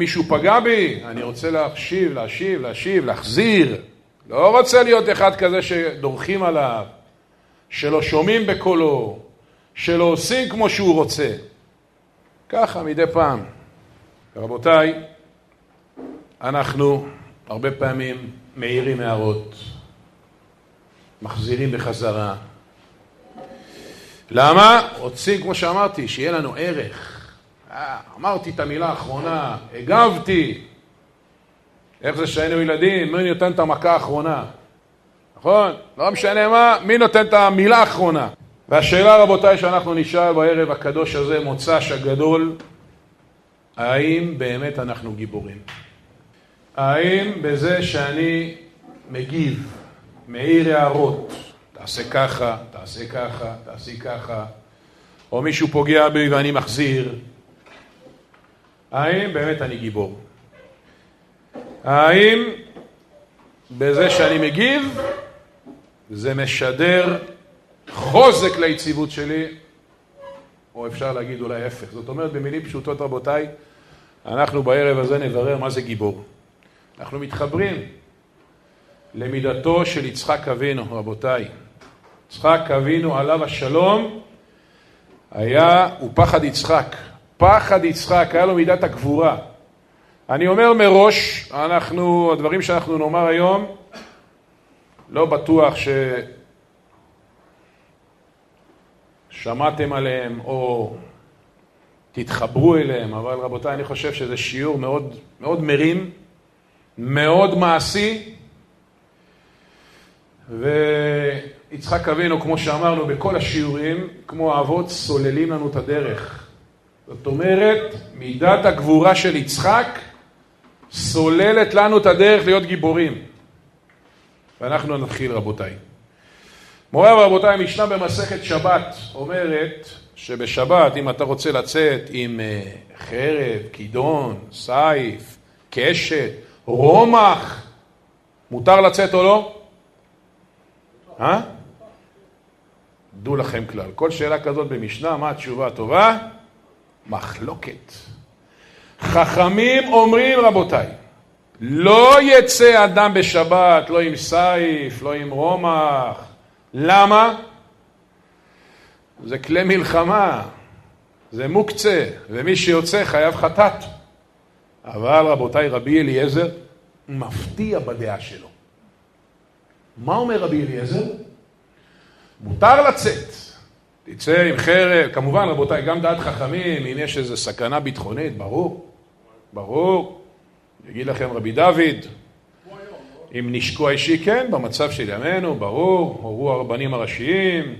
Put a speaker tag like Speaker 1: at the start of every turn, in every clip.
Speaker 1: מישהו פגע בי, אני רוצה להשיב, להשיב, להשיב, להחזיר. לא רוצה להיות אחד כזה שדורכים עליו, שלא שומעים בקולו, שלא עושים כמו שהוא רוצה. ככה מדי פעם. רבותיי, אנחנו הרבה פעמים מעירים הערות, מחזירים בחזרה. למה? רוצים, כמו שאמרתי, שיהיה לנו ערך. אה, אמרתי את המילה האחרונה, הגבתי. איך זה שהיינו ילדים? מי נותן את המכה האחרונה? נכון? לא משנה מה, מי נותן את המילה האחרונה? והשאלה, רבותיי, שאנחנו נשאל בערב הקדוש הזה, מוצ"ש הגדול, האם באמת אנחנו גיבורים? האם בזה שאני מגיב, מעיר הערות, תעשה ככה, תעשה ככה, תעשי ככה, או מישהו פוגע בי ואני מחזיר, האם באמת אני גיבור? האם בזה שאני מגיב זה משדר חוזק ליציבות שלי, או אפשר להגיד אולי ההפך. זאת אומרת, במילים פשוטות רבותיי, אנחנו בערב הזה נברר מה זה גיבור. אנחנו מתחברים למידתו של יצחק אבינו, רבותיי. יצחק אבינו עליו השלום היה, הוא פחד יצחק. פחד יצחק, היה לו מידת הגבורה. אני אומר מראש, אנחנו, הדברים שאנחנו נאמר היום, לא בטוח ששמעתם עליהם או תתחברו אליהם, אבל רבותיי, אני חושב שזה שיעור מאוד, מאוד מרים, מאוד מעשי, ויצחק אבינו, כמו שאמרנו בכל השיעורים, כמו האבות, סוללים לנו את הדרך. זאת אומרת, מידת הגבורה של יצחק סוללת לנו את הדרך להיות גיבורים. ואנחנו נתחיל רבותיי. מוריי ורבותיי, משנה במסכת שבת אומרת שבשבת אם אתה רוצה לצאת עם אה, חרב, כידון, סייף, קשת, רומח, מותר לצאת או לא? אה? דעו לכם כלל. כל שאלה כזאת במשנה, מה התשובה הטובה? מחלוקת. חכמים אומרים, רבותיי, לא יצא אדם בשבת, לא עם סייף, לא עם רומח. למה? זה כלי מלחמה, זה מוקצה, ומי שיוצא חייב חטאת. אבל רבותיי, רבי אליעזר מפתיע בדעה שלו. מה אומר רבי אליעזר? מותר לצאת, תצא עם חרב, כמובן רבותיי, גם דעת חכמים, אם יש איזו סכנה ביטחונית, ברור, ברור. יגיד לכם רבי דוד, אם נשקו האישי, כן, במצב של ימינו, ברור, הורו הרבנים הראשיים,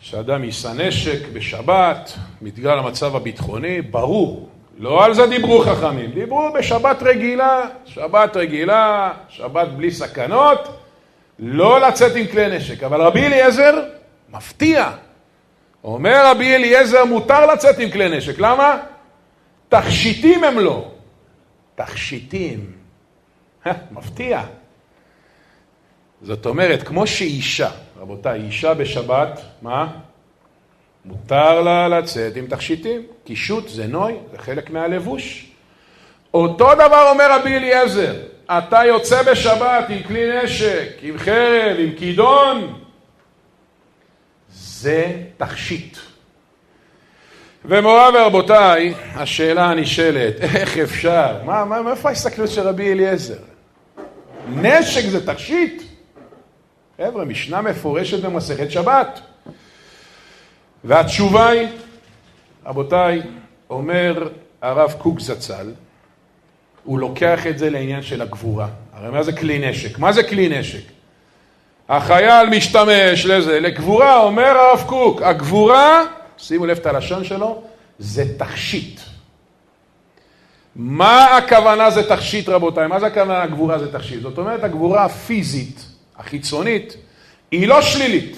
Speaker 1: שאדם יישא נשק בשבת, בגלל המצב הביטחוני, ברור. לא על זה דיברו חכמים, דיברו בשבת רגילה, שבת רגילה, שבת בלי סכנות, לא לצאת עם כלי נשק. אבל רבי אליעזר מפתיע. אומר רבי אליעזר, מותר לצאת עם כלי נשק. למה? תכשיטים הם לא. תכשיטים. מפתיע. זאת אומרת, כמו שאישה, רבותיי, אישה בשבת, מה? מותר לה לצאת עם תכשיטים. קישוט זה נוי, זה חלק מהלבוש. אותו דבר אומר רבי אליעזר, אתה יוצא בשבת עם כלי נשק, עם חרב, עם כידון, זה תכשיט. ומוריי ורבותיי, השאלה הנשאלת, איך אפשר? מה, מה, מאיפה ההסתכלות של רבי אליעזר? נשק זה תכשיט? חבר'ה, משנה מפורשת במסכת שבת. והתשובה היא, רבותיי, אומר הרב קוק זצ"ל, הוא לוקח את זה לעניין של הגבורה. הרי מה זה כלי נשק? מה זה כלי נשק? החייל משתמש לזה, לגבורה, אומר הרב קוק, הגבורה, שימו לב את הלשון שלו, זה תכשיט. מה הכוונה זה תכשיט רבותיי? מה זה הכוונה הגבורה זה תכשיט? זאת אומרת הגבורה הפיזית, החיצונית, היא לא שלילית.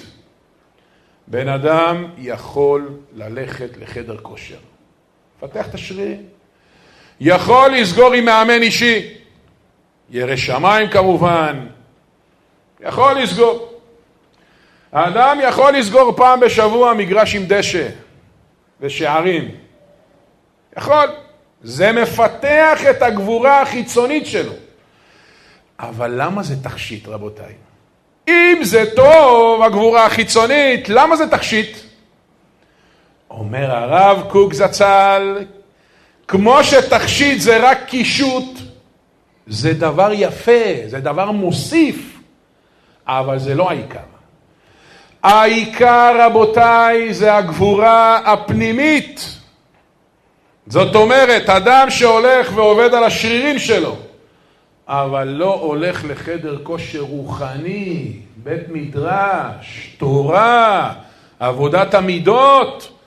Speaker 1: בן אדם יכול ללכת לחדר כושר, לפתח את השרירים, יכול לסגור עם מאמן אישי, ירא שמיים כמובן, יכול לסגור. האדם יכול לסגור פעם בשבוע מגרש עם דשא ושערים. יכול. זה מפתח את הגבורה החיצונית שלו. אבל למה זה תכשיט, רבותיי? אם זה טוב, הגבורה החיצונית, למה זה תכשיט? אומר הרב קוק זצ"ל, כמו שתכשיט זה רק קישוט, זה דבר יפה, זה דבר מוסיף, אבל זה לא העיקר. העיקר, רבותיי, זה הגבורה הפנימית. זאת אומרת, אדם שהולך ועובד על השרירים שלו, אבל לא הולך לחדר כושר רוחני, בית מדרש, תורה, עבודת המידות,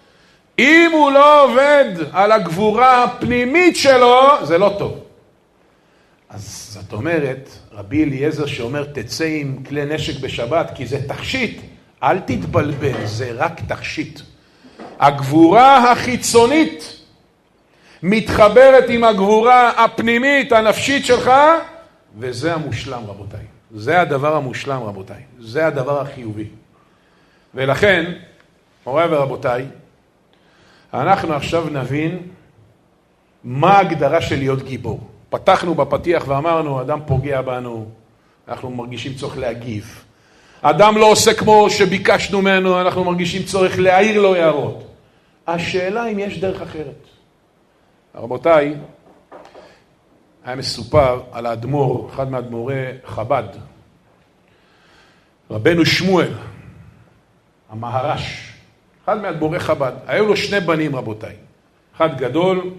Speaker 1: אם הוא לא עובד על הגבורה הפנימית שלו, זה לא טוב. אז זאת אומרת, רבי אליעזר שאומר תצא עם כלי נשק בשבת כי זה תכשיט, אל תתבלבל, זה רק תכשיט. הגבורה החיצונית מתחברת עם הגבורה הפנימית, הנפשית שלך, וזה המושלם רבותיי. זה הדבר המושלם רבותיי. זה הדבר החיובי. ולכן, מוריי ורבותיי, אנחנו עכשיו נבין מה ההגדרה של להיות גיבור. פתחנו בפתיח ואמרנו, אדם פוגע בנו, אנחנו מרגישים צורך להגיב. אדם לא עושה כמו שביקשנו ממנו, אנחנו מרגישים צורך להעיר לו הערות. השאלה אם יש דרך אחרת. רבותיי, היה מסופר על האדמו"ר, אחד מאדמו"רי חב"ד, רבנו שמואל, המהר"ש, אחד מאדמו"רי חב"ד. היו לו שני בנים, רבותיי. אחד גדול,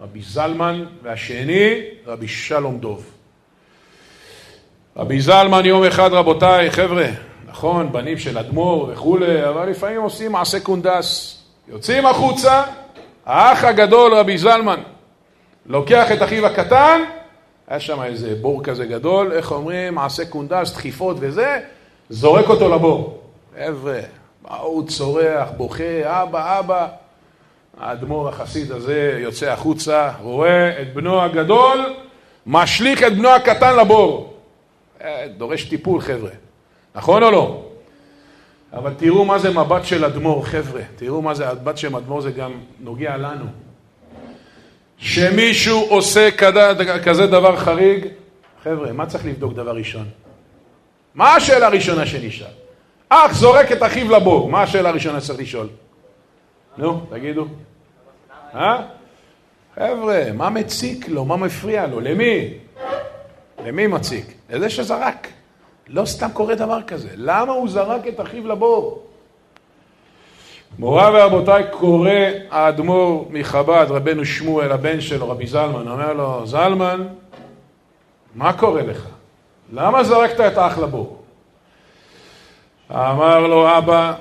Speaker 1: רבי זלמן, והשני, רבי שלום דוב. רבי זלמן יום אחד, רבותיי, חבר'ה, נכון, בנים של אדמו"ר וכולי, אבל לפעמים עושים מעשה קונדס. יוצאים החוצה, האח הגדול, רבי זלמן, לוקח את אחיו הקטן, היה שם איזה בור כזה גדול, איך אומרים, מעשה קונדס, דחיפות וזה, זורק אותו לבור. חבר'ה, מה הוא צורח, בוכה, אבא, אבא. האדמו"ר החסיד הזה יוצא החוצה, רואה את בנו הגדול, משליך את בנו הקטן לבור. אה, דורש טיפול, חבר'ה. נכון או לא? אבל תראו מה זה מבט של אדמו"ר, חבר'ה. תראו מה זה מבט של אדמו"ר, זה גם נוגע לנו. שמישהו עושה כזה דבר חריג, חבר'ה, מה צריך לבדוק דבר ראשון? מה השאלה הראשונה שנשאל? אח זורק את אחיו לבור, מה השאלה הראשונה שצריך לשאול? נו, תגידו. אה? חבר'ה, מה מציק לו? מה מפריע לו? למי? למי מציק? לזה שזרק. לא סתם קורה דבר כזה. למה הוא זרק את אחיו לבור? מורה ורבותיי, קורא האדמו"ר מחב"ד, רבנו שמואל, הבן שלו, רבי זלמן, אומר לו, זלמן, מה קורה לך? למה זרקת את האח לבור? אמר לו, אבא,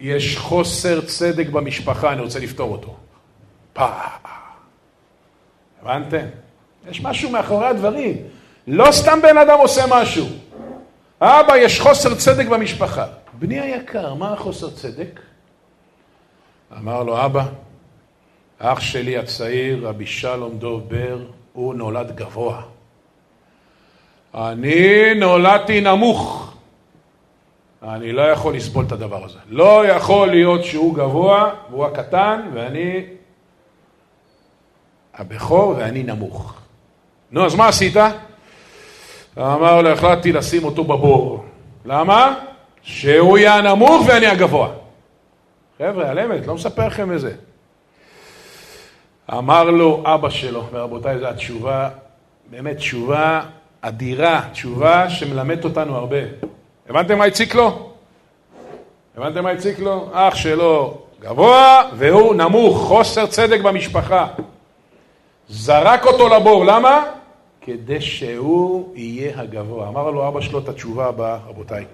Speaker 1: יש חוסר צדק במשפחה, אני רוצה לפתור אותו. פאה. הבנתם? יש משהו מאחורי הדברים. לא סתם בן אדם עושה משהו. אבא, יש חוסר צדק במשפחה. בני היקר, מה החוסר צדק? אמר לו, אבא, אח שלי הצעיר, רבי שלום דוב בר, הוא נולד גבוה. אני נולדתי נמוך. אני לא יכול לסבול את הדבר הזה. לא יכול להיות שהוא גבוה והוא הקטן ואני הבכור ואני נמוך. נו, אז מה עשית? אמר לו, החלטתי לשים אותו בבור. למה? שהוא יהיה הנמוך ואני הגבוה. חבר'ה, על אמת, לא מספר לכם את. אמר לו אבא שלו, ורבותיי, זו התשובה, באמת תשובה אדירה, תשובה שמלמדת אותנו הרבה. הבנתם מה הציק לו? הבנתם מה הציק לו? אח שלו גבוה והוא נמוך, חוסר צדק במשפחה. זרק אותו לבור, למה? כדי שהוא יהיה הגבוה. אמר לו אבא שלו את התשובה הבאה, רבותיי.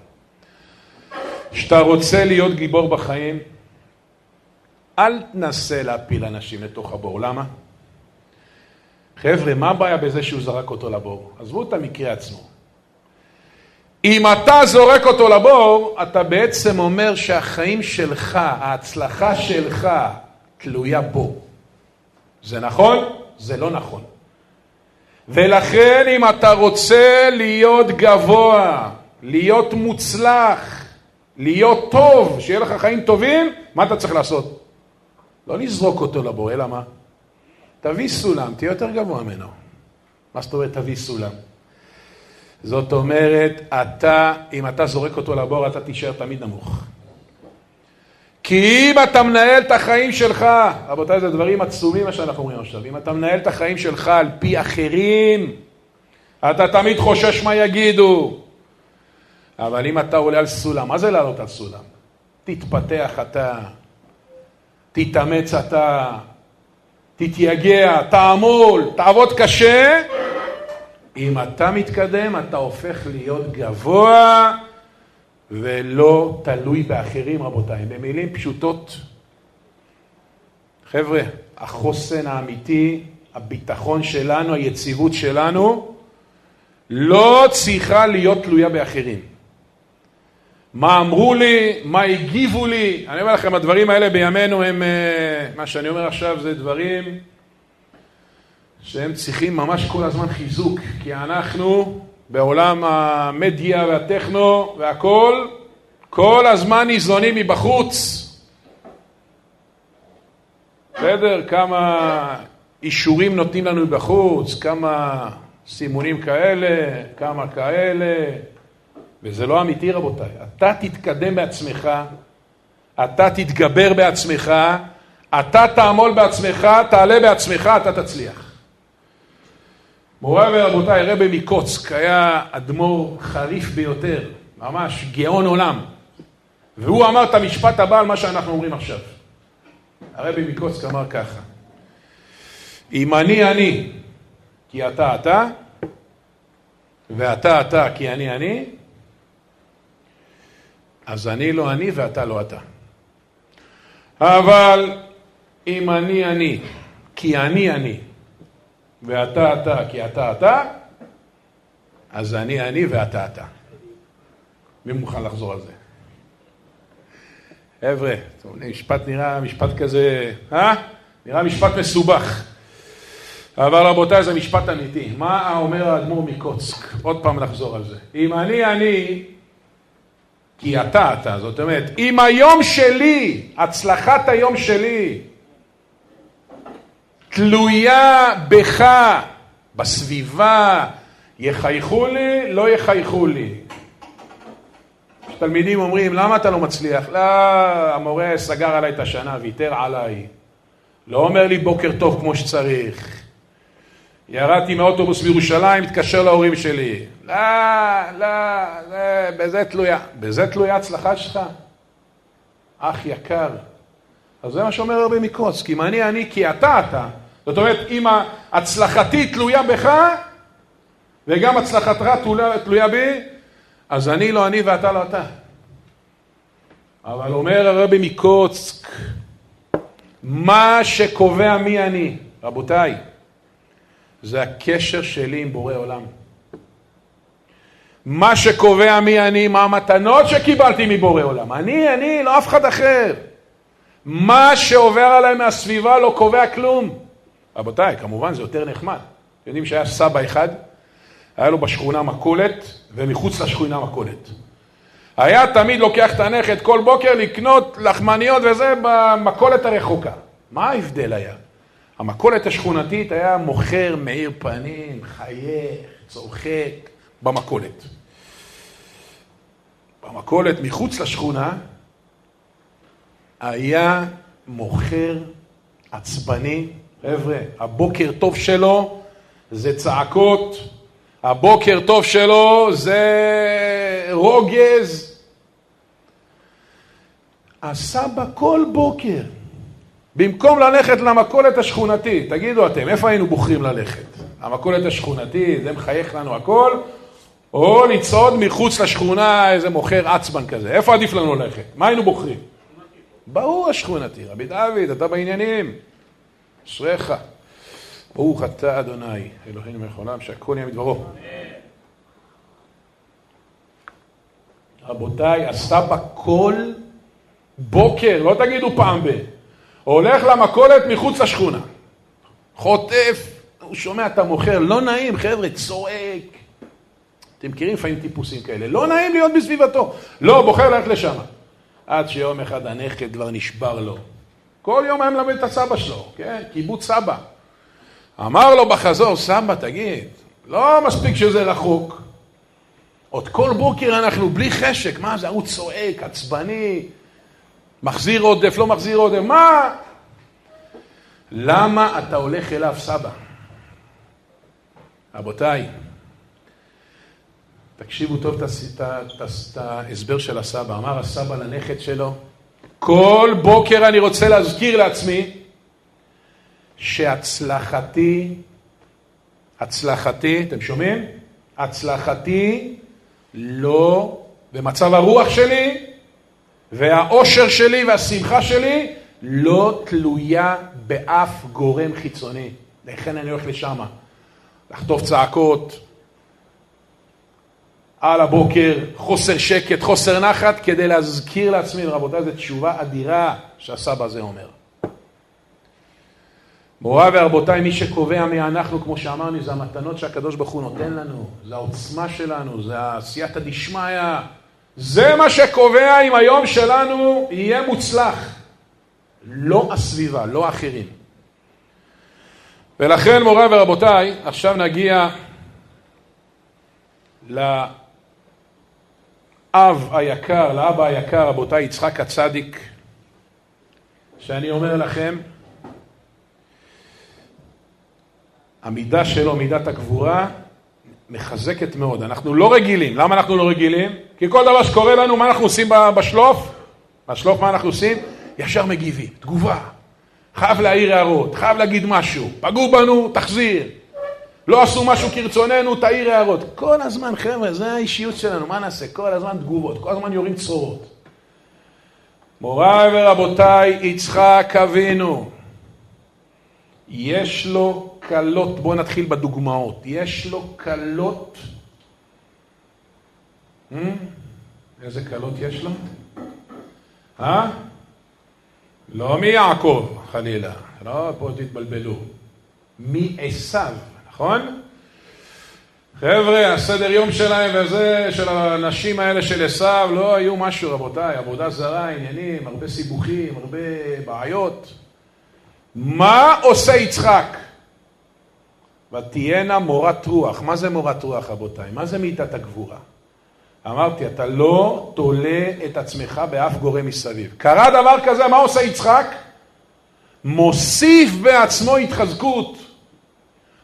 Speaker 1: כשאתה רוצה להיות גיבור בחיים, אל תנסה להפיל אנשים לתוך הבור. למה? חבר'ה, מה הבעיה בזה שהוא זרק אותו לבור? עזבו את המקרה עצמו. אם אתה זורק אותו לבור, אתה בעצם אומר שהחיים שלך, ההצלחה שלך, תלויה בו. זה נכון? זה לא נכון. ולכן אם אתה רוצה להיות גבוה, להיות מוצלח, להיות טוב, שיהיה לך חיים טובים, מה אתה צריך לעשות? לא לזרוק אותו לבור, אלא מה? תביא סולם, תהיה יותר גבוה ממנו. מה זאת אומרת תביא סולם? זאת אומרת, אתה, אם אתה זורק אותו לבור, אתה תישאר תמיד נמוך. כי אם אתה מנהל את החיים שלך, רבותיי, זה דברים עצומים מה שאנחנו אומרים עכשיו, אם אתה מנהל את החיים שלך על פי אחרים, אתה תמיד חושש מה יגידו. אבל אם אתה עולה על סולם, מה זה לעלות על סולם? תתפתח אתה, תתאמץ אתה, תתייגע, תעמול, תעבוד קשה. אם אתה מתקדם, אתה הופך להיות גבוה ולא תלוי באחרים, רבותיי. במילים פשוטות, חבר'ה, החוסן האמיתי, הביטחון שלנו, היציבות שלנו, לא צריכה להיות תלויה באחרים. מה אמרו לי, מה הגיבו לי, אני אומר לכם, הדברים האלה בימינו הם, אה, מה שאני אומר עכשיו זה דברים שהם צריכים ממש כל הזמן חיזוק, כי אנחנו בעולם המדיה והטכנו והכל, כל הזמן ניזונים מבחוץ. בסדר? כמה אישורים נותנים לנו מבחוץ, כמה סימונים כאלה, כמה כאלה, וזה לא אמיתי רבותיי. אתה תתקדם בעצמך, אתה תתגבר בעצמך, אתה תעמול בעצמך, תעלה בעצמך, אתה תצליח. מוריי ורבותיי, רבי מקוצק היה אדמו"ר חריף ביותר, ממש גאון עולם. והוא אמר את המשפט הבא על מה שאנחנו אומרים עכשיו. הרבי מקוצק אמר ככה: אם אני אני, כי אתה אתה, ואתה אתה כי אני אני, אז אני לא אני ואתה לא אתה. אבל אם אני אני, כי אני אני, ואתה אתה כי אתה אתה, אז אני אני ואתה אתה. מי מוכן לחזור על זה? חבר'ה, משפט נראה משפט כזה, אה? נראה משפט מסובך. אבל רבותיי, זה משפט אמיתי. מה אומר האדמו"ר מקוצק? עוד פעם לחזור על זה. אם אני אני, כי אתה אתה. זאת אומרת, אם היום שלי, הצלחת היום שלי, תלויה בך, בסביבה, יחייכו לי, לא יחייכו לי. תלמידים אומרים, למה אתה לא מצליח? לא, המורה סגר עליי את השנה, ויתר עליי. לא אומר לי בוקר טוב כמו שצריך. ירדתי מאוטובוס בירושלים, מתקשר להורים שלי. לא, לא, זה, בזה תלויה. בזה תלויה הצלחה שלך? אח יקר. אז זה מה שאומר מקרוץ, כי אם אני אני כי אתה אתה. זאת אומרת, אם הצלחתי תלויה בך, וגם הצלחתך תלויה, בי, אז אני לא אני ואתה לא אתה. אבל אומר הרבי מקוצק, מה שקובע מי אני, רבותיי, זה הקשר שלי עם בורא עולם. מה שקובע מי אני, מה המתנות שקיבלתי מבורא עולם. אני, אני, לא אף אחד אחר. מה שעובר עליי מהסביבה לא קובע כלום. רבותיי, כמובן זה יותר נחמד. יודעים שהיה סבא אחד, היה לו בשכונה מכולת, ומחוץ לשכונה מכולת. היה תמיד לוקח את הנכד כל בוקר לקנות לחמניות וזה במכולת הרחוקה. מה ההבדל היה? המכולת השכונתית היה מוכר מאיר פנים, חייך, צוחק, במכולת. במכולת מחוץ לשכונה היה מוכר עצבני, חבר'ה, הבוקר טוב שלו זה צעקות, הבוקר טוב שלו זה רוגז. הסבא כל בוקר במקום ללכת למכולת השכונתית, תגידו אתם, איפה היינו בוחרים ללכת? המכולת השכונתית, זה מחייך לנו הכל, או לצעוד מחוץ לשכונה איזה מוכר עצבן כזה, איפה עדיף לנו ללכת? מה היינו בוחרים? ברור השכונתי, רבי דוד, אתה בעניינים, אשריך. ברוך אתה אדוני, אלוהינו מלך העולם, שהכל יהיה מדברו. רבותיי, הסבא כל בוקר, לא תגידו פעם ב... הולך למכולת מחוץ לשכונה, חוטף, הוא שומע את המוכר, לא נעים, חבר'ה, צועק. אתם מכירים לפעמים טיפוסים כאלה, לא נעים להיות בסביבתו. לא, בוחר ללכת לשם. עד שיום אחד הנכד כבר נשבר לו. כל יום היה מלמד את הסבא שלו, כן? קיבוץ סבא. אמר לו בחזור, סבא, תגיד, לא מספיק שזה רחוק. עוד כל בוקר אנחנו בלי חשק, מה זה, הוא צועק, עצבני, מחזיר עודף, לא מחזיר עודף, מה? למה אתה הולך אליו, סבא? רבותיי, תקשיבו טוב את ההסבר של הסבא. אמר הסבא לנכד שלו, כל בוקר אני רוצה להזכיר לעצמי שהצלחתי, הצלחתי, אתם שומעים? הצלחתי לא במצב הרוח שלי והאושר שלי והשמחה שלי לא תלויה באף גורם חיצוני. לכן אני הולך לשם. לחטוף צעקות, על הבוקר, חוסר שקט, חוסר נחת, כדי להזכיר לעצמי, רבותיי, זו תשובה אדירה שהסבא הזה אומר. מוריי ורבותיי, מי שקובע מי אנחנו, כמו שאמרנו, זה המתנות שהקדוש ברוך הוא נותן לנו, זה העוצמה שלנו, זה הסייעתא דשמיא, זה מה שקובע אם היום שלנו יהיה מוצלח. לא הסביבה, לא אחרים. ולכן, מוריי ורבותיי, עכשיו נגיע לאב היקר, לאבא היקר, רבותיי, יצחק הצדיק, שאני אומר לכם, המידה שלו, מידת הגבורה, מחזקת מאוד. אנחנו לא רגילים. למה אנחנו לא רגילים? כי כל דבר שקורה לנו, מה אנחנו עושים בשלוף? בשלוף מה אנחנו עושים? ישר מגיבים, תגובה. חייב להעיר הערות, חייב להגיד משהו. פגעו בנו, תחזיר. לא עשו משהו כרצוננו, תעיר הערות. כל הזמן, חבר'ה, זה האישיות שלנו, מה נעשה? כל הזמן תגובות, כל הזמן יורים צרורות. מוריי ורבותיי, יצחק אבינו, יש לו כלות, בואו נתחיל בדוגמאות. יש לו כלות, hmm? איזה כלות יש לו? אה? לא מיעקב, חלילה, לא פה תתבלבלו. מעשו, נכון? חבר'ה, הסדר יום שלהם וזה, של הנשים האלה של עשו, לא היו משהו, רבותיי, עבודה זרה, עניינים, הרבה סיבוכים, הרבה בעיות. מה עושה יצחק? ותהיינה מורת רוח. מה זה מורת רוח, רבותיי? מה זה מידת הגבורה? אמרתי, אתה לא תולה את עצמך באף גורם מסביב. קרה דבר כזה, מה עושה יצחק? מוסיף בעצמו התחזקות,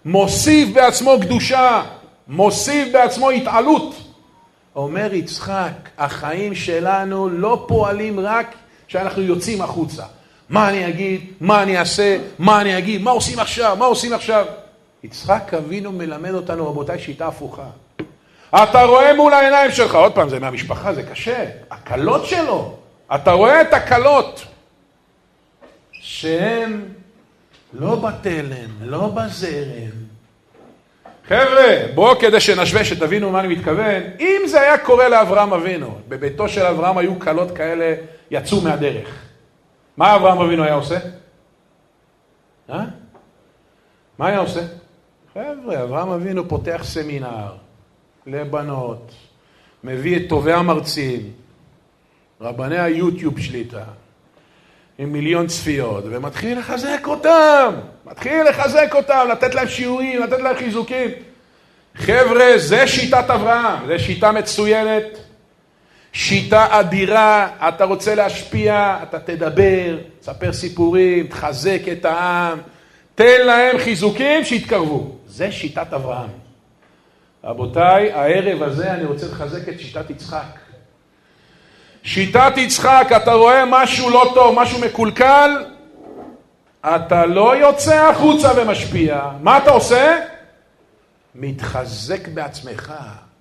Speaker 1: מוסיף בעצמו קדושה, מוסיף בעצמו התעלות. אומר יצחק, החיים שלנו לא פועלים רק כשאנחנו יוצאים החוצה. מה אני אגיד? מה אני אעשה? מה אני אגיד? מה עושים עכשיו? מה עושים עכשיו? יצחק אבינו מלמד אותנו, רבותיי, שיטה הפוכה. אתה רואה מול העיניים שלך, עוד פעם, זה מהמשפחה, זה קשה. הקלות שלו, אתה רואה את הקלות, שהן לא בתלם, לא בזרם. חבר'ה, בואו כדי שנשווה, שתבינו מה אני מתכוון, אם זה היה קורה לאברהם אבינו, בביתו של אברהם היו קלות כאלה, יצאו מהדרך. מה אברהם אבינו היה עושה? אה? מה היה עושה? חבר'ה, אברהם אבינו פותח סמינר לבנות, מביא את טובי המרצים, רבני היוטיוב שליטה, עם מיליון צפיות, ומתחיל לחזק אותם, מתחיל לחזק אותם, לתת להם שיעורים, לתת להם חיזוקים. חבר'ה, זה שיטת אברהם, זה שיטה מצוינת, שיטה אדירה, אתה רוצה להשפיע, אתה תדבר, תספר סיפורים, תחזק את העם, תן להם חיזוקים שיתקרבו. זה שיטת אברהם. רבותיי, הערב הזה אני רוצה לחזק את שיטת יצחק. שיטת יצחק, אתה רואה משהו לא טוב, משהו מקולקל, אתה לא יוצא החוצה ומשפיע. מה אתה עושה? מתחזק בעצמך,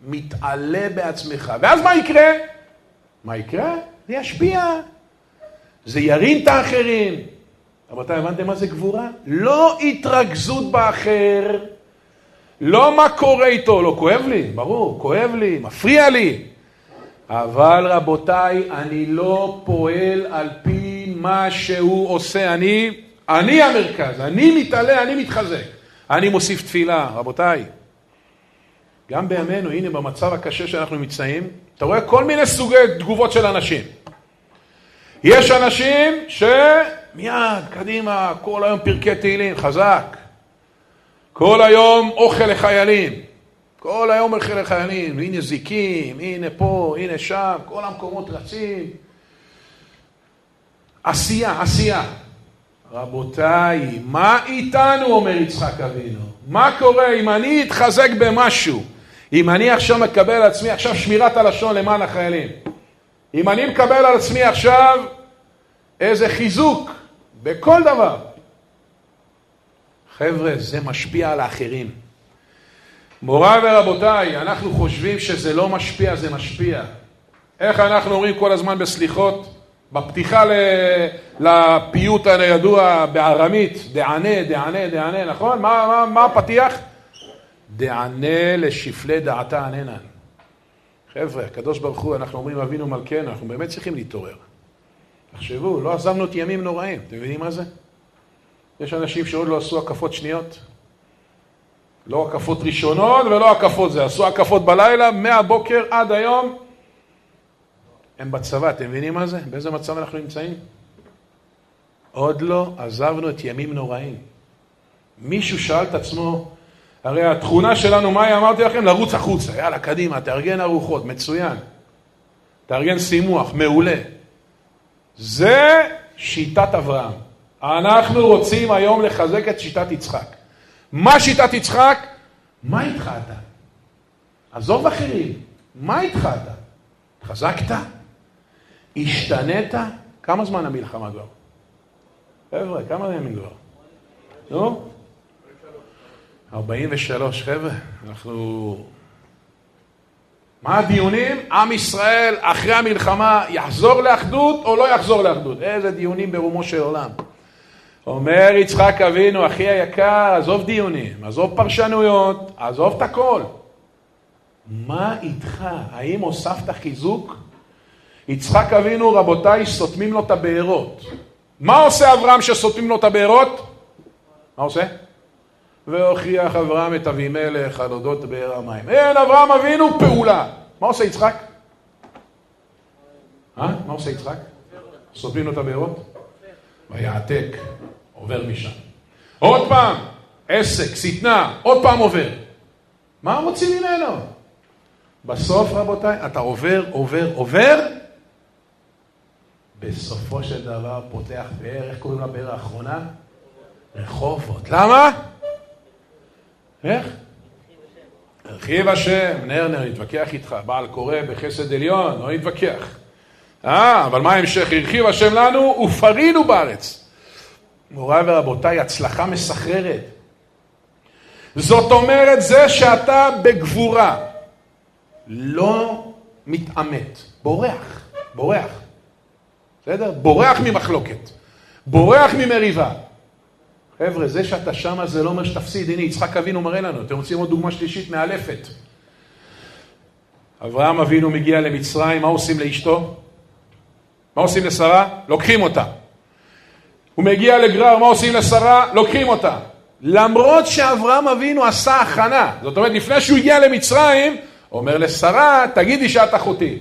Speaker 1: מתעלה בעצמך. ואז מה יקרה? מה יקרה? זה ישפיע. זה ירים את האחרים. רבותיי, הבנתם מה זה גבורה? לא התרכזות באחר, לא מה קורה איתו, לא כואב לי, ברור, כואב לי, מפריע לי. אבל רבותיי, אני לא פועל על פי מה שהוא עושה. אני, אני המרכז, אני מתעלה, אני מתחזק. אני מוסיף תפילה, רבותיי. גם בימינו, הנה במצב הקשה שאנחנו נמצאים, אתה רואה כל מיני סוגי תגובות של אנשים. יש אנשים שמיד, קדימה, כל היום פרקי תהילים, חזק. כל היום אוכל לחיילים. כל היום אוכל לחיילים. הנה זיקים, הנה פה, הנה שם, כל המקומות רצים. עשייה, עשייה. רבותיי, מה איתנו, אומר יצחק אבינו? מה קורה אם אני אתחזק במשהו? אם אני עכשיו מקבל על עצמי עכשיו שמירת הלשון למען החיילים? אם אני מקבל על עצמי עכשיו איזה חיזוק בכל דבר, חבר'ה, זה משפיע על האחרים. מוריי ורבותיי, אנחנו חושבים שזה לא משפיע, זה משפיע. איך אנחנו אומרים כל הזמן בסליחות? בפתיחה לפיוט הידוע בארמית, דענה, דענה, דענה, נכון? מה, מה, מה הפתיח? דענה לשפלי דעתה עננה. חבר'ה, הקדוש ברוך הוא, אנחנו אומרים אבינו מלכנו, אנחנו באמת צריכים להתעורר. תחשבו, לא עזבנו את ימים נוראים, אתם מבינים מה זה? יש אנשים שעוד לא עשו הקפות שניות. לא הקפות ראשונות ולא הקפות זה, עשו הקפות בלילה, מהבוקר עד היום. הם בצבא, אתם מבינים מה זה? באיזה מצב אנחנו נמצאים? עוד לא עזבנו את ימים נוראים. מישהו שאל את עצמו, הרי התכונה שלנו, מה היא אמרתי לכם? לרוץ החוצה, יאללה, קדימה, תארגן ארוחות, מצוין. תארגן שימוח, מעולה. זה שיטת אברהם. אנחנו רוצים היום לחזק את שיטת יצחק. מה שיטת יצחק? מה איתך אתה? עזוב אחרים, מה איתך אתה? חזקת? השתנית? כמה זמן המלחמה כבר? חבר'ה, כמה ימים כבר? נו? 43, חבר'ה, אנחנו... מה הדיונים? עם ישראל אחרי המלחמה יחזור לאחדות או לא יחזור לאחדות? איזה דיונים ברומו של עולם. אומר יצחק אבינו, אחי היקר, עזוב דיונים, עזוב פרשנויות, עזוב את הכל. מה איתך? האם הוספת חיזוק? יצחק אבינו, רבותיי, סותמים לו את הבארות. מה עושה אברהם שסותמים לו את הבארות? מה עושה? והוכיח אברהם את אבימלך על אודות באר המים. אין, אברהם אבינו פעולה. מה עושה יצחק? אה? מה עושה יצחק? סותמים לו את הבארות? ויעתק, עובר משם. עוד פעם, עסק, שטנה, עוד פעם עובר. מה רוצים ממנו? בסוף, רבותיי, אתה עובר, עובר, עובר, בסופו של דבר פותח באר, איך קוראים לבאר האחרונה? רחובות. למה? איך? הרחיב השם, נר נר, נתווכח איתך, בעל קורא בחסד עליון, לא נתווכח. אה, אבל מה ההמשך? הרחיב השם לנו ופרינו בארץ. מוריי ורבותיי, הצלחה מסחררת. זאת אומרת, זה שאתה בגבורה לא מתעמת, בורח, בורח. בסדר? בורח ממחלוקת, בורח ממריבה. חבר'ה, זה שאתה שמה זה לא אומר שתפסיד. הנה, יצחק אבינו מראה לנו. אתם רוצים עוד דוגמה שלישית מאלפת. אברהם אבינו מגיע למצרים, מה עושים לאשתו? מה עושים לשרה? לוקחים אותה. הוא מגיע לגרר, מה עושים לשרה? לוקחים אותה. למרות שאברהם אבינו עשה הכנה, זאת אומרת, לפני שהוא הגיע למצרים, אומר לשרה, תגידי שאת אחותי.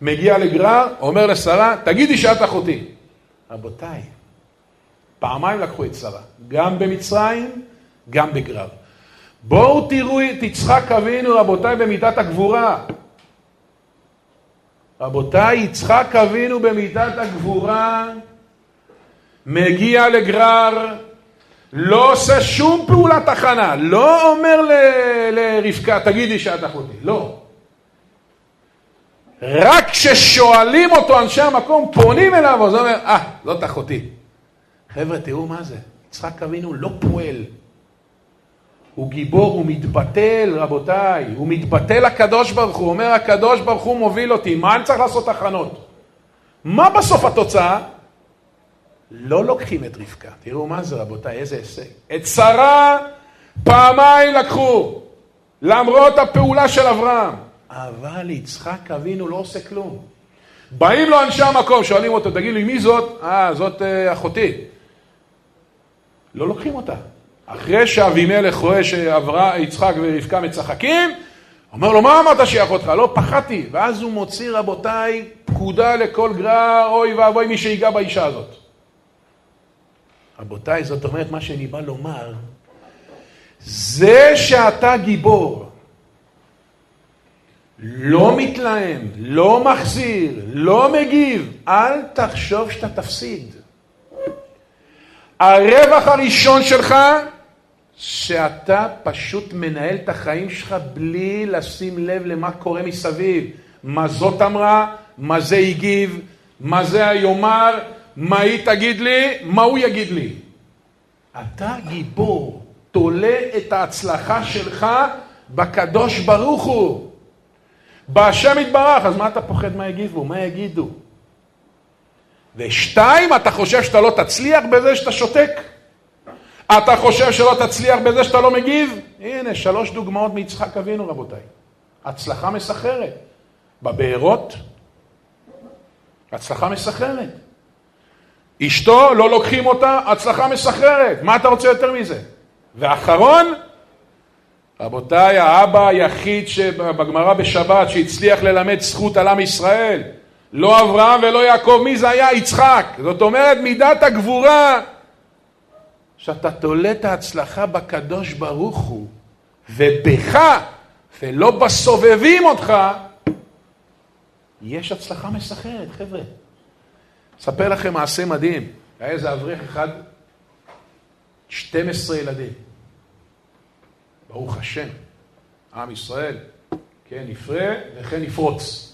Speaker 1: מגיע לגרר, אומר לשרה, תגידי שאת אחותי. רבותיי, פעמיים לקחו את שרה, גם במצרים, גם בגרר. בואו תראו את יצחק אבינו, רבותיי, במידת הגבורה. רבותיי, יצחק אבינו במידת הגבורה מגיע לגרר, לא עושה שום פעולת הכנה, לא אומר ל- לרבקה, תגידי שאת אחותי, לא. רק כששואלים אותו אנשי המקום, פונים אליו, אז הוא אומר, אה, זאת אחותי. חבר'ה, תראו מה זה. יצחק אבינו לא פועל. הוא גיבור, הוא מתבטל, רבותיי. הוא מתבטל לקדוש ברוך הוא. אומר, הקדוש ברוך הוא מוביל אותי. מה אני צריך לעשות הכנות? מה בסוף התוצאה? לא לוקחים את רבקה. תראו מה זה, רבותיי, איזה הישג. את שרה פעמיים לקחו, למרות הפעולה של אברהם. אבל יצחק אבינו לא עושה כלום. באים לו אנשי המקום, שואלים אותו, תגיד לי, מי זאת? אה, זאת אה, אחותי. לא לוקחים אותה. אחרי שאבימלך רואה שעברה יצחק ורבקה מצחקים, אומר לו, מה אמרת שהיא אחותך? לא, פחדתי. ואז הוא מוציא, רבותיי, פקודה לכל גרר, אוי ואבוי מי שיגע באישה הזאת. רבותיי, זאת אומרת, מה שאני בא לומר, זה שאתה גיבור, לא מתלהם, לא מחזיר, לא מגיב, אל תחשוב שאתה תפסיד. הרווח הראשון שלך, שאתה פשוט מנהל את החיים שלך בלי לשים לב למה קורה מסביב. מה זאת אמרה, מה זה הגיב, מה זה היאמר, מה היא תגיד לי, מה הוא יגיד לי. אתה גיבור, תולה את ההצלחה שלך בקדוש ברוך הוא. בהשם יתברך, אז מה אתה פוחד מה יגיבו? מה יגידו? ושתיים, אתה חושב שאתה לא תצליח בזה שאתה שותק? אתה חושב שלא תצליח בזה שאתה לא מגיב? הנה, שלוש דוגמאות מיצחק אבינו, רבותיי. הצלחה מסחררת. בבארות, הצלחה מסחררת. אשתו, לא לוקחים אותה, הצלחה מסחררת. מה אתה רוצה יותר מזה? ואחרון, רבותיי, האבא היחיד בגמרא בשבת שהצליח ללמד זכות על עם ישראל, לא אברהם ולא יעקב, מי זה היה? יצחק. זאת אומרת, מידת הגבורה, שאתה תולה את ההצלחה בקדוש ברוך הוא, ובך, ולא בסובבים אותך, יש הצלחה מסחרת, חבר'ה. אספר לכם מעשה מדהים. היה איזה אברך אחד, 12 ילדים. ברוך השם, עם ישראל, כן, יפרה וכן יפרוץ.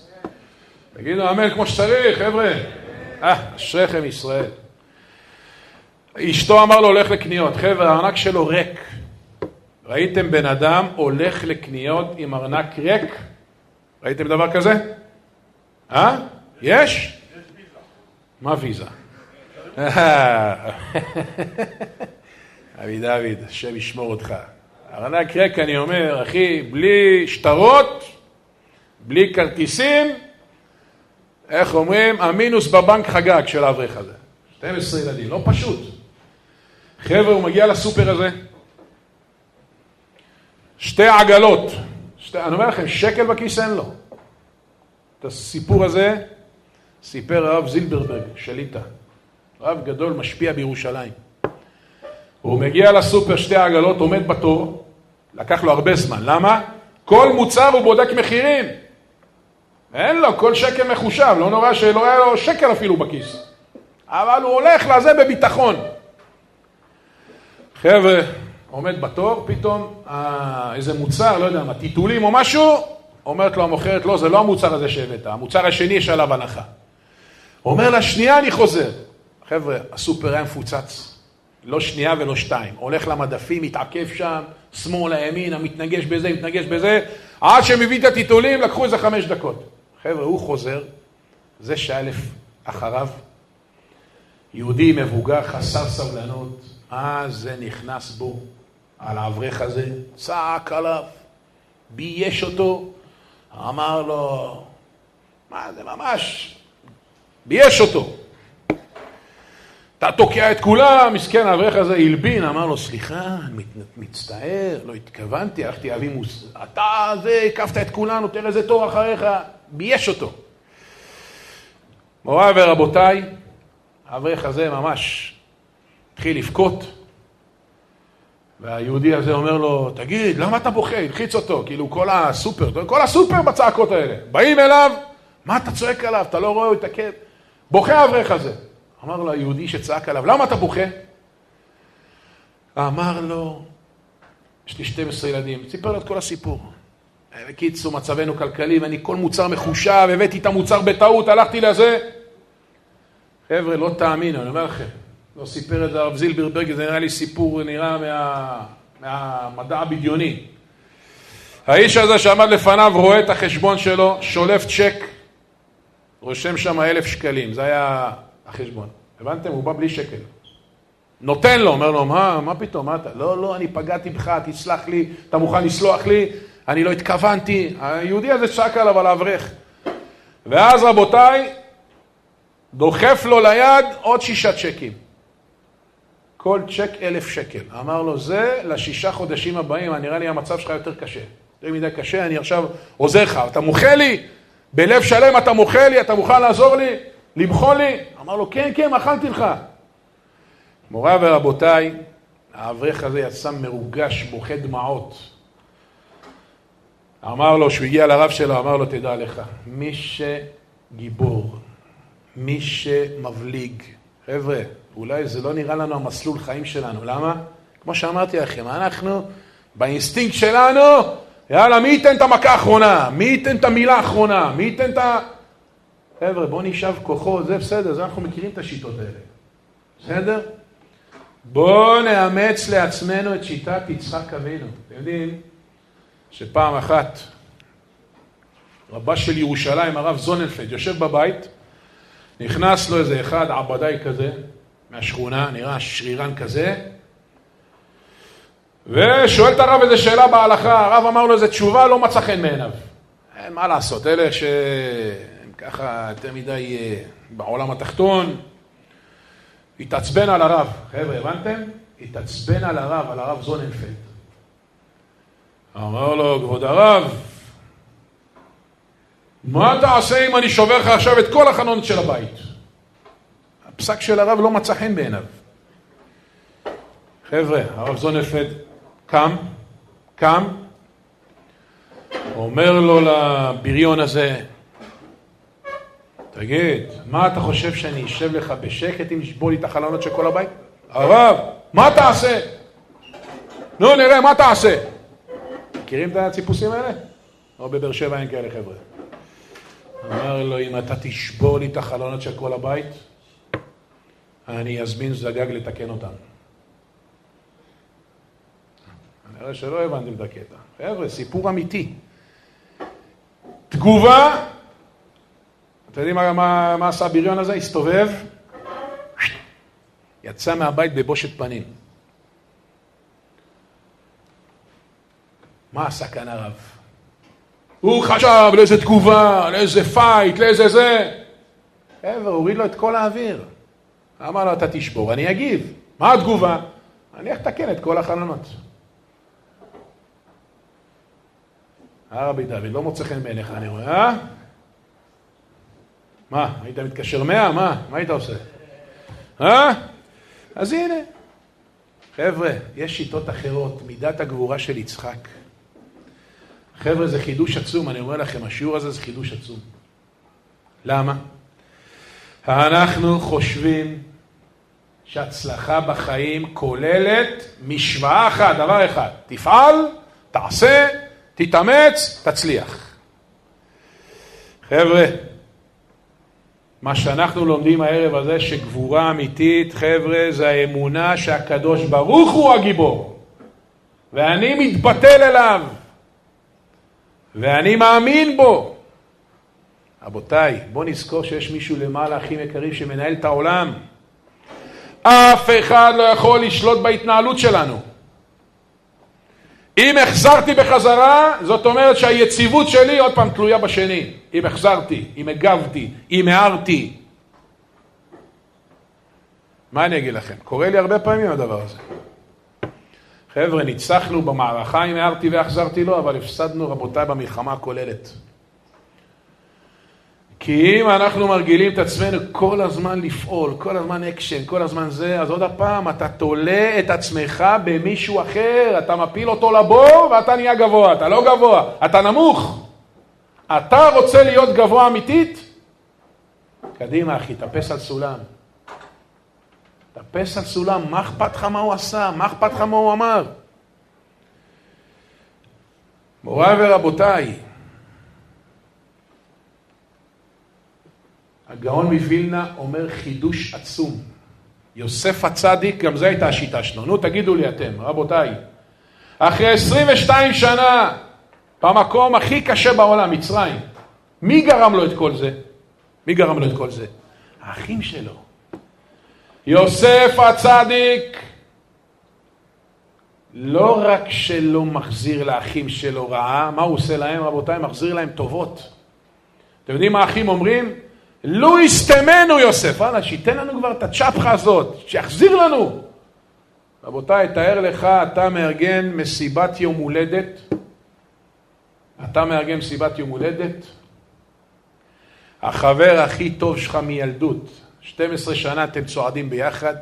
Speaker 1: תגידו אמן כמו שצריך, חבר'ה. אה, אשריכם ישראל. אשתו אמר לו, הולך לקניות. חבר'ה, הארנק שלו ריק. ראיתם בן אדם הולך לקניות עם ארנק ריק? ראיתם דבר כזה? אה? יש? מה ויזה? אבי דוד, השם ישמור אותך. ארנק ריק, אני אומר, אחי, בלי שטרות, בלי כרטיסים, איך אומרים? המינוס בבנק חגג של האברך הזה. 12 ילדים, לא פשוט. חבר'ה, הוא מגיע לסופר הזה, שתי עגלות, שתי, אני אומר לכם, שקל בכיס אין לו. את הסיפור הזה סיפר הרב זילברברג, שליטה. רב גדול, משפיע בירושלים. הוא מגיע לסופר, שתי עגלות, עומד בתור, לקח לו הרבה זמן. למה? כל מוצר הוא בודק מחירים. אין לו, כל שקל מחושב, לא נורא שלא היה לו שקל אפילו בכיס. אבל הוא הולך לזה בביטחון. חבר'ה, עומד בתור, פתאום אה, איזה מוצר, לא יודע מה, טיטולים או משהו, אומרת לו המוכרת, לא, זה לא המוצר הזה שהבאת, המוצר השני יש עליו הנחה. אומר לה, שנייה אני חוזר. חבר'ה, הסופר היה מפוצץ. לא שנייה ולא שתיים. הולך למדפים, מתעכב שם, שמאלה, ימינה, מתנגש בזה, מתנגש בזה, עד שמביא את הטיטולים, לקחו איזה חמש דקות. חבר'ה, הוא חוזר, זה שאלף אחריו, יהודי מבוגר, חסר סבלנות, אז זה נכנס בו, על האברך הזה, צעק עליו, בייש אותו, אמר לו, מה זה ממש, בייש אותו. אתה תוקע את כולם, מסכן האברך הזה הלבין, אמר לו, סליחה, מצטער, לא התכוונתי, הלכתי להביא מוס... אתה זה, הקפת את כולנו, תראה איזה תור אחריך, בייש אותו. מוריי ורבותיי, האברך הזה ממש התחיל לבכות, והיהודי הזה אומר לו, תגיד, למה אתה בוכה? הלחיץ אותו, כאילו כל הסופר, כל הסופר בצעקות האלה. באים אליו, מה אתה צועק עליו? אתה לא רואה, הוא התעכב. בוכה האברך הזה. אמר לו היהודי שצעק עליו, למה אתה בוכה? אמר לו, יש לי 12 ילדים. סיפר לו את כל הסיפור. בקיצור, מצבנו כלכלי, ואני כל מוצר מחושב, הבאתי את המוצר בטעות, הלכתי לזה. חבר'ה, לא תאמינו, אני אומר לכם, לא סיפר את זה הרב זילברברג, זה נראה לי סיפור, נראה מה, מהמדע הבדיוני. האיש הזה שעמד לפניו רואה את החשבון שלו, שולף צ'ק, רושם שם אלף שקלים, זה היה החשבון. הבנתם? הוא בא בלי שקל. נותן לו, אומר לו, מה, מה פתאום, מה אתה? לא, לא, אני פגעתי בך, תסלח לי, אתה מוכן לסלוח לי? אני לא התכוונתי. היהודי הזה צעק עליו על האברך. ואז רבותיי, דוחף לו ליד עוד שישה צ'קים. כל צ'ק אלף שקל. אמר לו, זה לשישה חודשים הבאים, נראה לי המצב שלך יותר קשה. יותר מדי קשה, אני עכשיו עוזר לך. אתה מוחה לי? בלב שלם אתה מוחה לי? אתה מוכן לעזור לי? למחול לי? אמר לו, כן, כן, מחלתי לך. מוריי ורבותיי, האברך הזה יצא מרוגש, בוכה דמעות. אמר לו, כשהוא הגיע לרב שלו, אמר לו, תדע לך, מי שגיבור, מי שמבליג, חבר'ה, אולי זה לא נראה לנו המסלול חיים שלנו, למה? כמו שאמרתי לכם, אנחנו באינסטינקט שלנו, יאללה, מי ייתן את המכה האחרונה? מי ייתן את המילה האחרונה? מי ייתן את ה... חבר'ה, בואו נשאב כוחו, זה בסדר, זה אנחנו מכירים את השיטות האלה. בסדר? בואו נאמץ לעצמנו את שיטת יצחק אבינו. אתם יודעים שפעם אחת רבה של ירושלים, הרב זוננפלד, יושב בבית, נכנס לו איזה אחד עבדאי כזה מהשכונה, נראה שרירן כזה, ושואל את הרב איזה שאלה בהלכה, הרב אמר לו איזה תשובה, לא מצא חן מעיניו. אין מה לעשות, אלה שהם ככה יותר מדי אה, בעולם התחתון, התעצבן על הרב. חבר'ה, הבנתם? התעצבן על הרב, על הרב זוננפלד. אמר לו, כבוד הרב, מה תעשה אם אני שובר לך עכשיו את כל החלונות של הבית? הפסק של הרב לא מצא חן בעיניו. חבר'ה, הרב זוננפלד קם, קם, אומר לו לבריון הזה, תגיד, מה אתה חושב שאני אשב לך בשקט אם ישבור לי את החלונות של כל הבית? הרב, מה תעשה? נו, נראה, מה תעשה? מכירים את הציפוסים האלה? או בבאר שבע אין כאלה חבר'ה. אמר לו, אם אתה תשבור לי את החלונות של כל הבית, אני אזמין זגג לתקן אותם. אני רואה שלא הבנתם את הקטע. חבר'ה, סיפור אמיתי. תגובה, אתם יודעים מה, מה, עשה הבריון הזה? הסתובב, יצא מהבית בבושת פנים. מה עשה כאן הרב? הוא חשב לאיזה תגובה, לאיזה fight, לאיזה זה. חבר'ה, הוריד לו את כל האוויר. אמר לו, אתה תשבור, אני אגיב. מה התגובה? אני אלך לתקן את כל החלונות. הרבי דוד, לא מוצא חן בעיניך, אני רואה, אה? מה, היית מתקשר מאה? מה? מה היית עושה? אה? אז הנה. חבר'ה, יש שיטות אחרות, מידת הגבורה של יצחק. חבר'ה, זה חידוש עצום, אני אומר לכם, השיעור הזה זה חידוש עצום. למה? אנחנו חושבים שהצלחה בחיים כוללת משוואה אחת, דבר אחד, תפעל, תעשה, תתאמץ, תצליח. חבר'ה, מה שאנחנו לומדים הערב הזה, שגבורה אמיתית, חבר'ה, זה האמונה שהקדוש ברוך הוא הגיבור. ואני מתבטל אליו. ואני מאמין בו. רבותיי, בואו נזכור שיש מישהו למעלה, אחים יקרים, שמנהל את העולם. אף אחד לא יכול לשלוט בהתנהלות שלנו. אם החזרתי בחזרה, זאת אומרת שהיציבות שלי עוד פעם תלויה בשני. אם החזרתי, אם הגבתי, אם הערתי. מה אני אגיד לכם? קורה לי הרבה פעמים הדבר הזה. חבר'ה, ניצחנו במערכה אם הערתי והחזרתי לו, אבל הפסדנו, רבותיי, במלחמה הכוללת. כי אם אנחנו מרגילים את עצמנו כל הזמן לפעול, כל הזמן אקשן, כל הזמן זה, אז עוד הפעם אתה תולה את עצמך במישהו אחר, אתה מפיל אותו לבור ואתה נהיה גבוה, אתה לא גבוה, אתה נמוך. אתה רוצה להיות גבוה אמיתית? קדימה אחי, טפס על סולם. טפס על סולם, מה אכפת לך מה הוא עשה? מה אכפת לך מה הוא אמר? מוריי ורבותיי, הגאון מווילנה אומר חידוש עצום. יוסף הצדיק, גם זו הייתה השיטה שלו. נו, תגידו לי אתם, רבותיי, אחרי 22 שנה, במקום הכי קשה בעולם, מצרים, מי גרם לו את כל זה? מי גרם לו את כל זה? האחים שלו. יוסף הצדיק לא רק שלא מחזיר לאחים שלו רעה, מה הוא עושה להם רבותיי? מחזיר להם טובות. אתם יודעים מה האחים אומרים? לו יסתמנו יוסף, וואלה, שייתן לנו כבר את הצ'פחה הזאת, שיחזיר לנו. רבותיי, תאר לך, אתה מארגן מסיבת יום הולדת, אתה מארגן מסיבת יום הולדת, החבר הכי טוב שלך מילדות, 12 שנה אתם צועדים ביחד,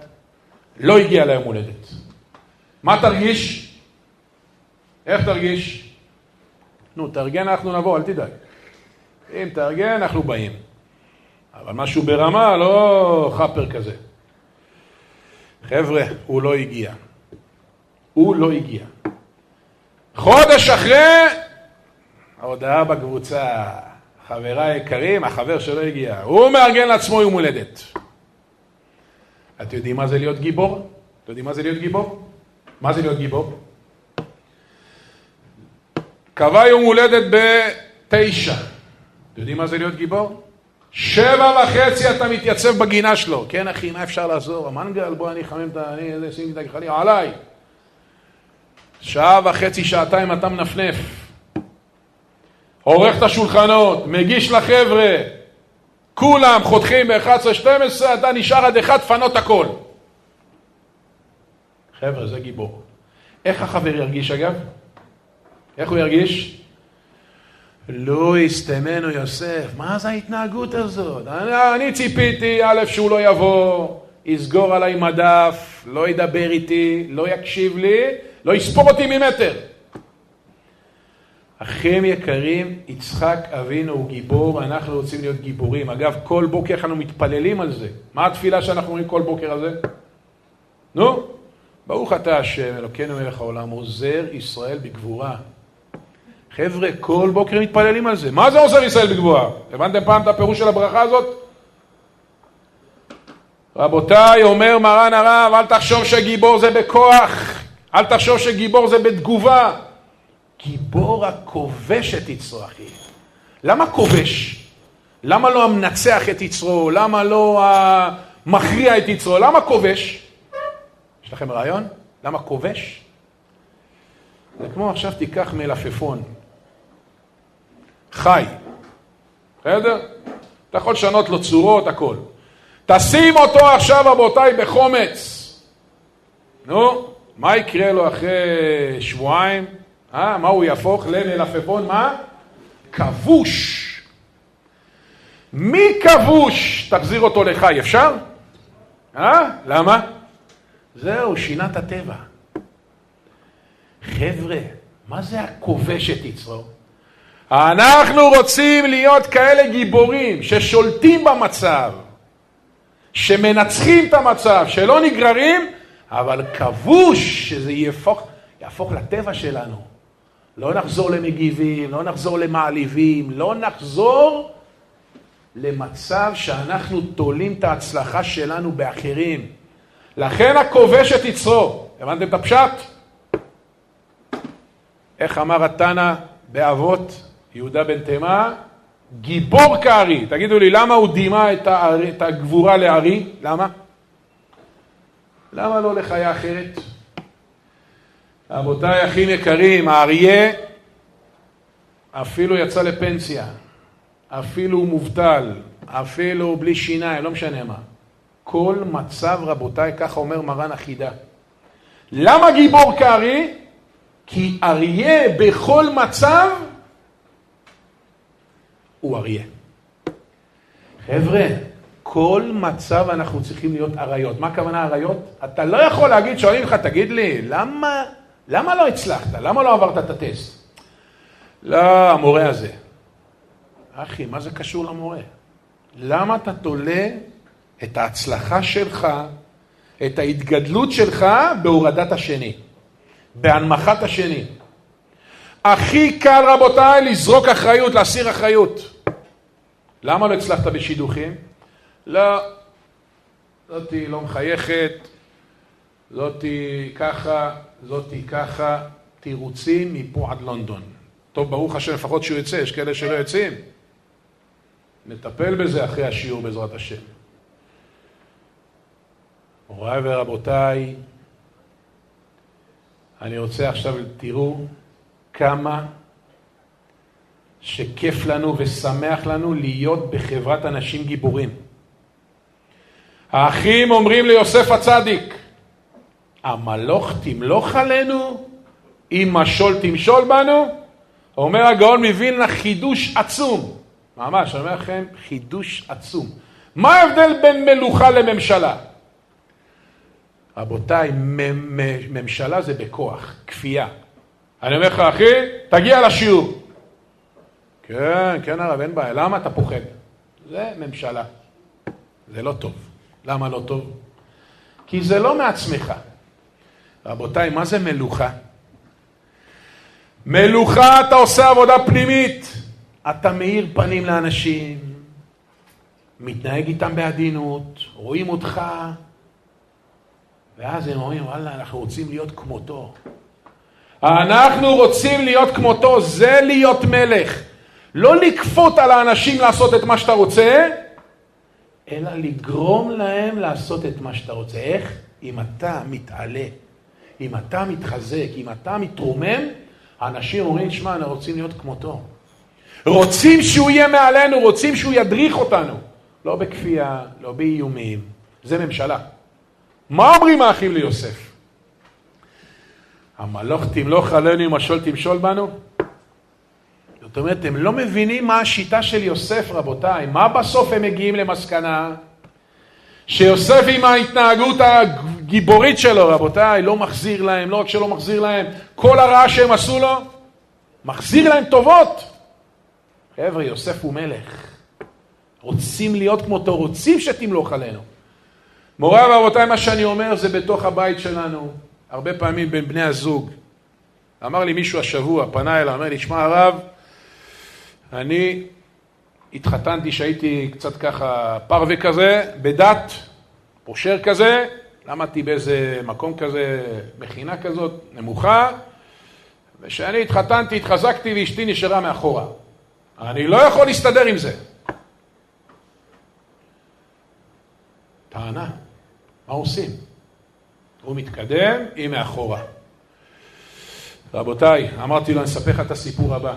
Speaker 1: לא הגיע ליום הולדת. מה תרגיש? איך תרגיש? נו, תארגן, אנחנו נבוא, אל תדאג. אם תארגן, אנחנו באים. אבל משהו ברמה, לא חאפר כזה. חבר'ה, הוא לא הגיע. הוא לא הגיע. חודש אחרי, ההודעה בקבוצה, חבריי היקרים, החבר שלא הגיע, הוא מארגן לעצמו יום הולדת. אתם יודעים מה זה להיות גיבור? אתם יודעים מה זה להיות גיבור? מה זה להיות גיבור? קבע יום הולדת בתשע. אתם יודעים מה זה להיות גיבור? שבע וחצי אתה מתייצב בגינה שלו. כן אחי, מה אפשר לעזור? המנגל, בוא אני אחמם את ה... אני איזה שים את הגחלים, עליי. שעה וחצי, שעתיים אתה מנפנף. עורך את השולחנות, מגיש לחבר'ה. כולם חותכים ב-11-12, אתה נשאר עד אחד, פנות הכל. חבר'ה, זה גיבור. איך החבר ירגיש אגב? איך הוא ירגיש? לא יסתמנו יוסף. מה זה ההתנהגות הזאת? אני, אני ציפיתי, א', שהוא לא יבוא, יסגור עליי מדף, לא ידבר איתי, לא יקשיב לי, לא יספור אותי ממטר. אחים יקרים, יצחק אבינו הוא גיבור, אנחנו רוצים להיות גיבורים. אגב, כל בוקר אנחנו מתפללים על זה. מה התפילה שאנחנו אומרים כל בוקר הזה? נו, ברוך אתה השם, אלוקינו מלך העולם, עוזר ישראל בגבורה. חבר'ה, כל בוקר מתפללים על זה. מה זה עוזר ישראל בגבורה? הבנתם פעם את הפירוש של הברכה הזאת? רבותיי, אומר מרן הרב, אל תחשוב שגיבור זה בכוח, אל תחשוב שגיבור זה בתגובה. גיבור הכובש את יצרו, אחי. למה כובש? למה לא המנצח את יצרו? למה לא המכריע את יצרו? למה כובש? יש לכם רעיון? למה כובש? זה כמו עכשיו תיקח מלפפון, חי, בסדר? אתה יכול לשנות לו צורות, הכל. תשים אותו עכשיו, רבותיי, בחומץ. נו, מה יקרה לו אחרי שבועיים? אה, מה הוא יהפוך למלפפון? מה? כבוש. מי כבוש? תחזיר אותו לחי, אפשר? אה? למה? זהו, שינה את הטבע. חבר'ה, מה זה הכובש את יצרו? אנחנו רוצים להיות כאלה גיבורים ששולטים במצב, שמנצחים את המצב, שלא נגררים, אבל כבוש שזה יהפוך, יהפוך לטבע שלנו. לא נחזור למגיבים, לא נחזור למעליבים, לא נחזור למצב שאנחנו תולים את ההצלחה שלנו באחרים. לכן הכובש את יצרו. הבנתם את הפשט? איך אמר התנא באבות? יהודה בן תימה, גיבור כארי. תגידו לי, למה הוא דימה את, הארי, את הגבורה לארי? למה? למה לא לחיה אחרת? רבותיי, אחים יקרים, האריה אפילו יצא לפנסיה, אפילו הוא מובטל, אפילו בלי שיניים, לא משנה מה. כל מצב, רבותיי, ככה אומר מרן החידה. למה גיבור כארי? כי אריה בכל מצב הוא אריה. חבר'ה, כל מצב אנחנו צריכים להיות אריות. מה הכוונה אריות? אתה לא יכול להגיד, שואלים לך, תגיד לי, למה, למה לא הצלחת? למה לא עברת את הטסט? לא, המורה הזה. אחי, מה זה קשור למורה? למה אתה תולה את ההצלחה שלך, את ההתגדלות שלך בהורדת השני, בהנמכת השני? הכי קל, רבותיי, לזרוק אחריות, להסיר אחריות. למה לא הצלחת בשידוכים? לא, זאתי לא מחייכת, זאתי ככה, זאתי ככה, תירוצים מפה עד לונדון. טוב, ברוך השם, לפחות שהוא יוצא, יש כאלה שלא יוצאים. נטפל בזה אחרי השיעור בעזרת השם. מוריי ורבותיי, אני רוצה עכשיו, תראו כמה שכיף לנו ושמח לנו להיות בחברת אנשים גיבורים. האחים אומרים ליוסף הצדיק, המלוך תמלוך עלינו, אם משול תמשול בנו? אומר הגאון מווילנה חידוש עצום. ממש, אני אומר לכם, חידוש עצום. מה ההבדל בין מלוכה לממשלה? רבותיי, ממשלה זה בכוח, כפייה. אני אומר לך, אחי, תגיע לשיעור. כן, כן הרב, אין בעיה. למה אתה פוחד? זה ממשלה. זה לא טוב. למה לא טוב? כי זה לא מעצמך. רבותיי, מה זה מלוכה? מלוכה אתה עושה עבודה פנימית. אתה מאיר פנים לאנשים, מתנהג איתם בעדינות, רואים אותך, ואז הם אומרים, וואלה, אנחנו רוצים להיות כמותו. אנחנו רוצים להיות כמותו, זה להיות מלך. לא לכפות על האנשים לעשות את מה שאתה רוצה, אלא לגרום להם לעשות את מה שאתה רוצה. איך? אם אתה מתעלה, אם אתה מתחזק, אם אתה מתרומם, האנשים אומרים, שמע, אנחנו רוצים להיות כמותו. רוצים שהוא יהיה מעלינו, רוצים שהוא ידריך אותנו. לא בכפייה, לא באיומים. זה ממשלה. מה אומרים האחים ליוסף? המלוך תמלוך עלינו, משול תמשול בנו? זאת אומרת, הם לא מבינים מה השיטה של יוסף, רבותיי. מה בסוף הם מגיעים למסקנה? שיוסף עם ההתנהגות הגיבורית שלו, רבותיי, לא מחזיר להם, לא רק שלא מחזיר להם, כל הרעה שהם עשו לו, מחזיר להם טובות. חבר'ה, יוסף הוא מלך. רוצים להיות כמותו, רוצים שתמלוך עלינו. מוריי ורבותיי, מה שאני אומר זה בתוך הבית שלנו, הרבה פעמים בין בני הזוג. אמר לי מישהו השבוע, פנה אליי, אמר לי, שמע הרב, אני התחתנתי שהייתי קצת ככה פרווה כזה, בדת, פושר כזה, למדתי באיזה מקום כזה, מכינה כזאת, נמוכה, וכשאני התחתנתי, התחזקתי ואשתי נשארה מאחורה. אני לא יכול להסתדר עם זה. טענה, מה עושים? הוא מתקדם, היא מאחורה. רבותיי, אמרתי לו, אני אספר לך את הסיפור הבא.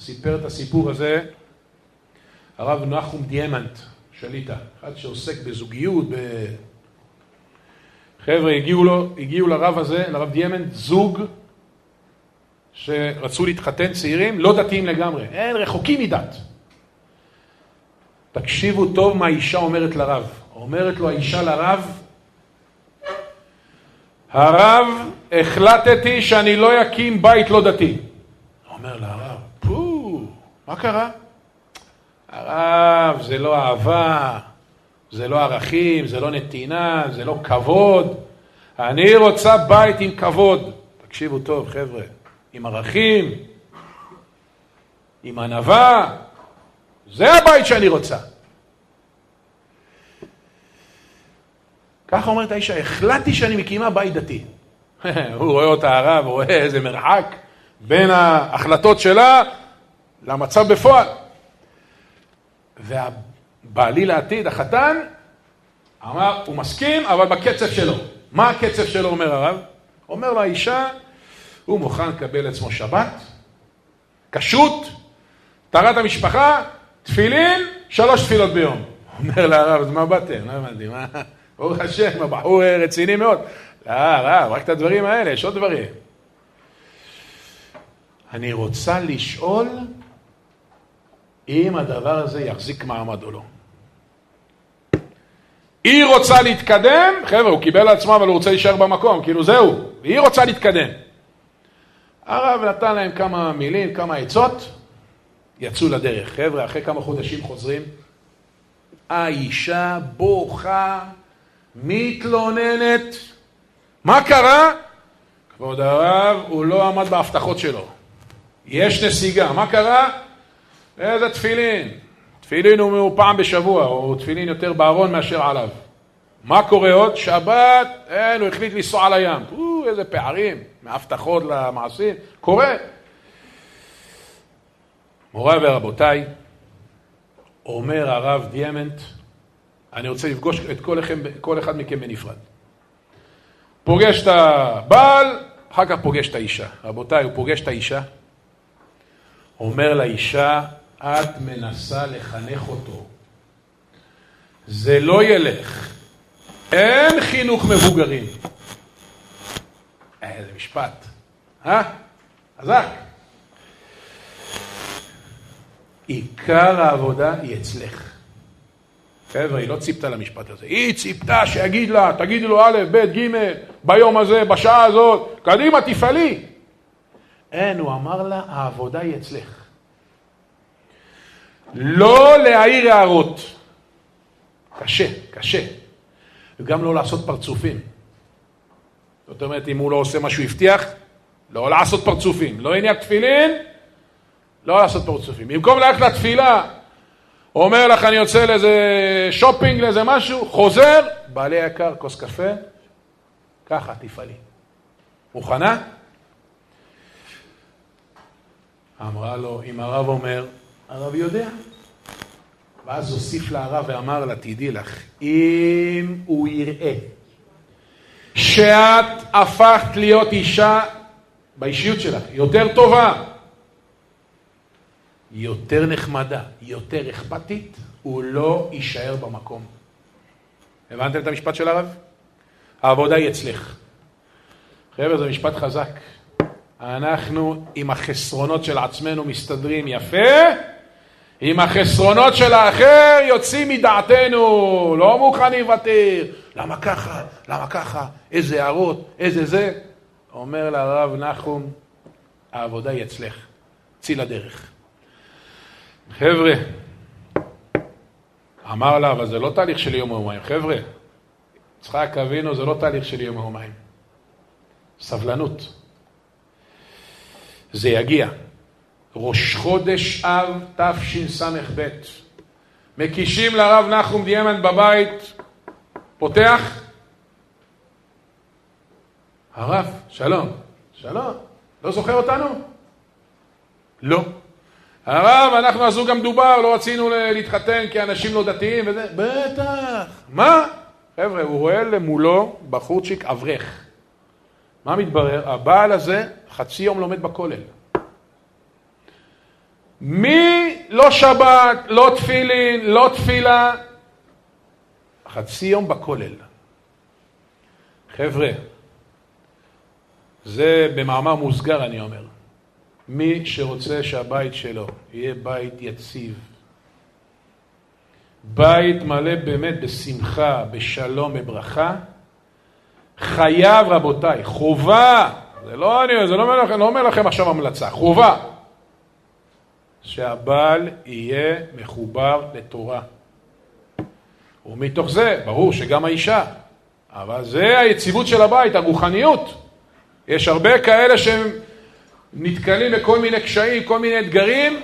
Speaker 1: סיפר את הסיפור הזה הרב נחום דיאמנט, שליטה, אחד שעוסק בזוגיות, ב... חבר'ה, הגיעו, לו, הגיעו לרב הזה, לרב דיאמנט, זוג שרצו להתחתן צעירים, לא דתיים לגמרי, אין, רחוקים מדת. תקשיבו טוב מה האישה אומרת לרב. אומרת לו האישה לרב, הרב, החלטתי שאני לא אקים בית לא דתי. אומר לה מה קרה? הרב, זה לא אהבה, זה לא ערכים, זה לא נתינה, זה לא כבוד. אני רוצה בית עם כבוד. תקשיבו טוב, חבר'ה, עם ערכים, עם ענווה, זה הבית שאני רוצה. ככה אומרת האישה, החלטתי שאני מקימה בית דתי. הוא רואה אותה הרב, רואה איזה מרחק בין ההחלטות שלה למצב בפועל. והבעלי לעתיד, החתן, אמר, הוא מסכים, אבל בקצב שלו. מה הקצב שלו, אומר הרב? אומר לו האישה, הוא מוכן לקבל עצמו שבת, כשרות, טהרת המשפחה, תפילין, שלוש תפילות ביום. אומר לרב, אז מה באתם? לא הבנתי, מה? ברוך השם, הבחור רציני מאוד. לא, הרב, רק את הדברים האלה, יש עוד דברים. אני רוצה לשאול אם הדבר הזה יחזיק מעמד או לא. היא רוצה להתקדם, חבר'ה, הוא קיבל לעצמו אבל הוא רוצה להישאר במקום, כאילו זהו, והיא רוצה להתקדם. הרב נתן להם כמה מילים, כמה עצות, יצאו לדרך. חבר'ה, אחרי כמה חודשים חוזרים, האישה בוכה, מתלוננת. מה קרה? כבוד הרב, הוא לא עמד בהבטחות שלו. יש נסיגה. מה קרה? איזה תפילין. תפילין הוא פעם בשבוע, או תפילין יותר בארון מאשר עליו. מה קורה עוד? שבת, אין, הוא החליט לנסוע על הים. או, איזה פערים, מהבטחות למעשים. קורה. מוריי ורבותיי, אומר הרב דיאמנט, אני רוצה לפגוש את כל, לכם, כל אחד מכם בנפרד. פוגש את הבעל, אחר כך פוגש את האישה. רבותיי, הוא פוגש את האישה, אומר לאישה, את מנסה לחנך אותו. זה לא ילך. אין חינוך מבוגרים. איזה משפט. אה? חזק. עיקר העבודה היא אצלך. חבר'ה, היא לא ציפתה למשפט הזה. היא ציפתה שיגיד לה, תגידי לו א', ב', ג', ביום הזה, בשעה הזאת, קדימה, תפעלי. אין, הוא אמר לה, העבודה היא אצלך. לא להעיר הערות. קשה, קשה. וגם לא לעשות פרצופים. זאת אומרת, אם הוא לא עושה מה שהוא הבטיח, לא לעשות פרצופים. לא הניח תפילין, לא לעשות פרצופים. במקום ללכת לתפילה, אומר לך, אני יוצא לאיזה שופינג, לאיזה משהו, חוזר, בעלי יקר, כוס קפה, ככה, תפעלי. מוכנה? אמרה לו, אם הרב אומר, הרב יודע. ואז הוסיף לה הרב ואמר לה, תדעי לך, אם הוא יראה שאת הפכת להיות אישה באישיות שלך יותר טובה, יותר נחמדה, יותר אכפתית, הוא לא יישאר במקום. הבנתם את המשפט של הרב? העבודה היא אצלך. חבר'ה, זה משפט חזק. אנחנו עם החסרונות של עצמנו מסתדרים יפה, עם החסרונות של האחר יוצאים מדעתנו, לא מוכנים לוותר. למה ככה? למה ככה? איזה הערות? איזה זה? אומר לרב נחום, העבודה היא אצלך, צאי לדרך. חבר'ה, אמר לה, אבל זה לא תהליך של יום ויומיים. חבר'ה, יצחק אבינו זה לא תהליך של יום ויומיים. סבלנות. זה יגיע. ראש חודש אב תשס"ב. מקישים לרב נחום דיימן בבית, פותח, הרב, שלום, שלום, לא זוכר אותנו? לא. הרב, אנחנו הזוג המדובר, לא רצינו להתחתן כי אנשים לא דתיים וזה, בטח, מה? חבר'ה, הוא רואה למולו בחורצ'יק אברך. מה מתברר? הבעל הזה חצי יום לומד בכולל. מי לא שבת, לא תפילין, לא תפילה, חצי יום בכולל. חבר'ה, זה במאמר מוסגר אני אומר. מי שרוצה שהבית שלו יהיה בית יציב, בית מלא באמת בשמחה, בשלום, בברכה, חייב רבותיי, חובה, זה לא אני, זה לא אומר לכם, לא אומר לכם עכשיו המלצה, חובה, שהבעל יהיה מחובר לתורה. ומתוך זה, ברור שגם האישה, אבל זה היציבות של הבית, הרוחניות. יש הרבה כאלה שהם נתקלים בכל מיני קשיים, כל מיני אתגרים.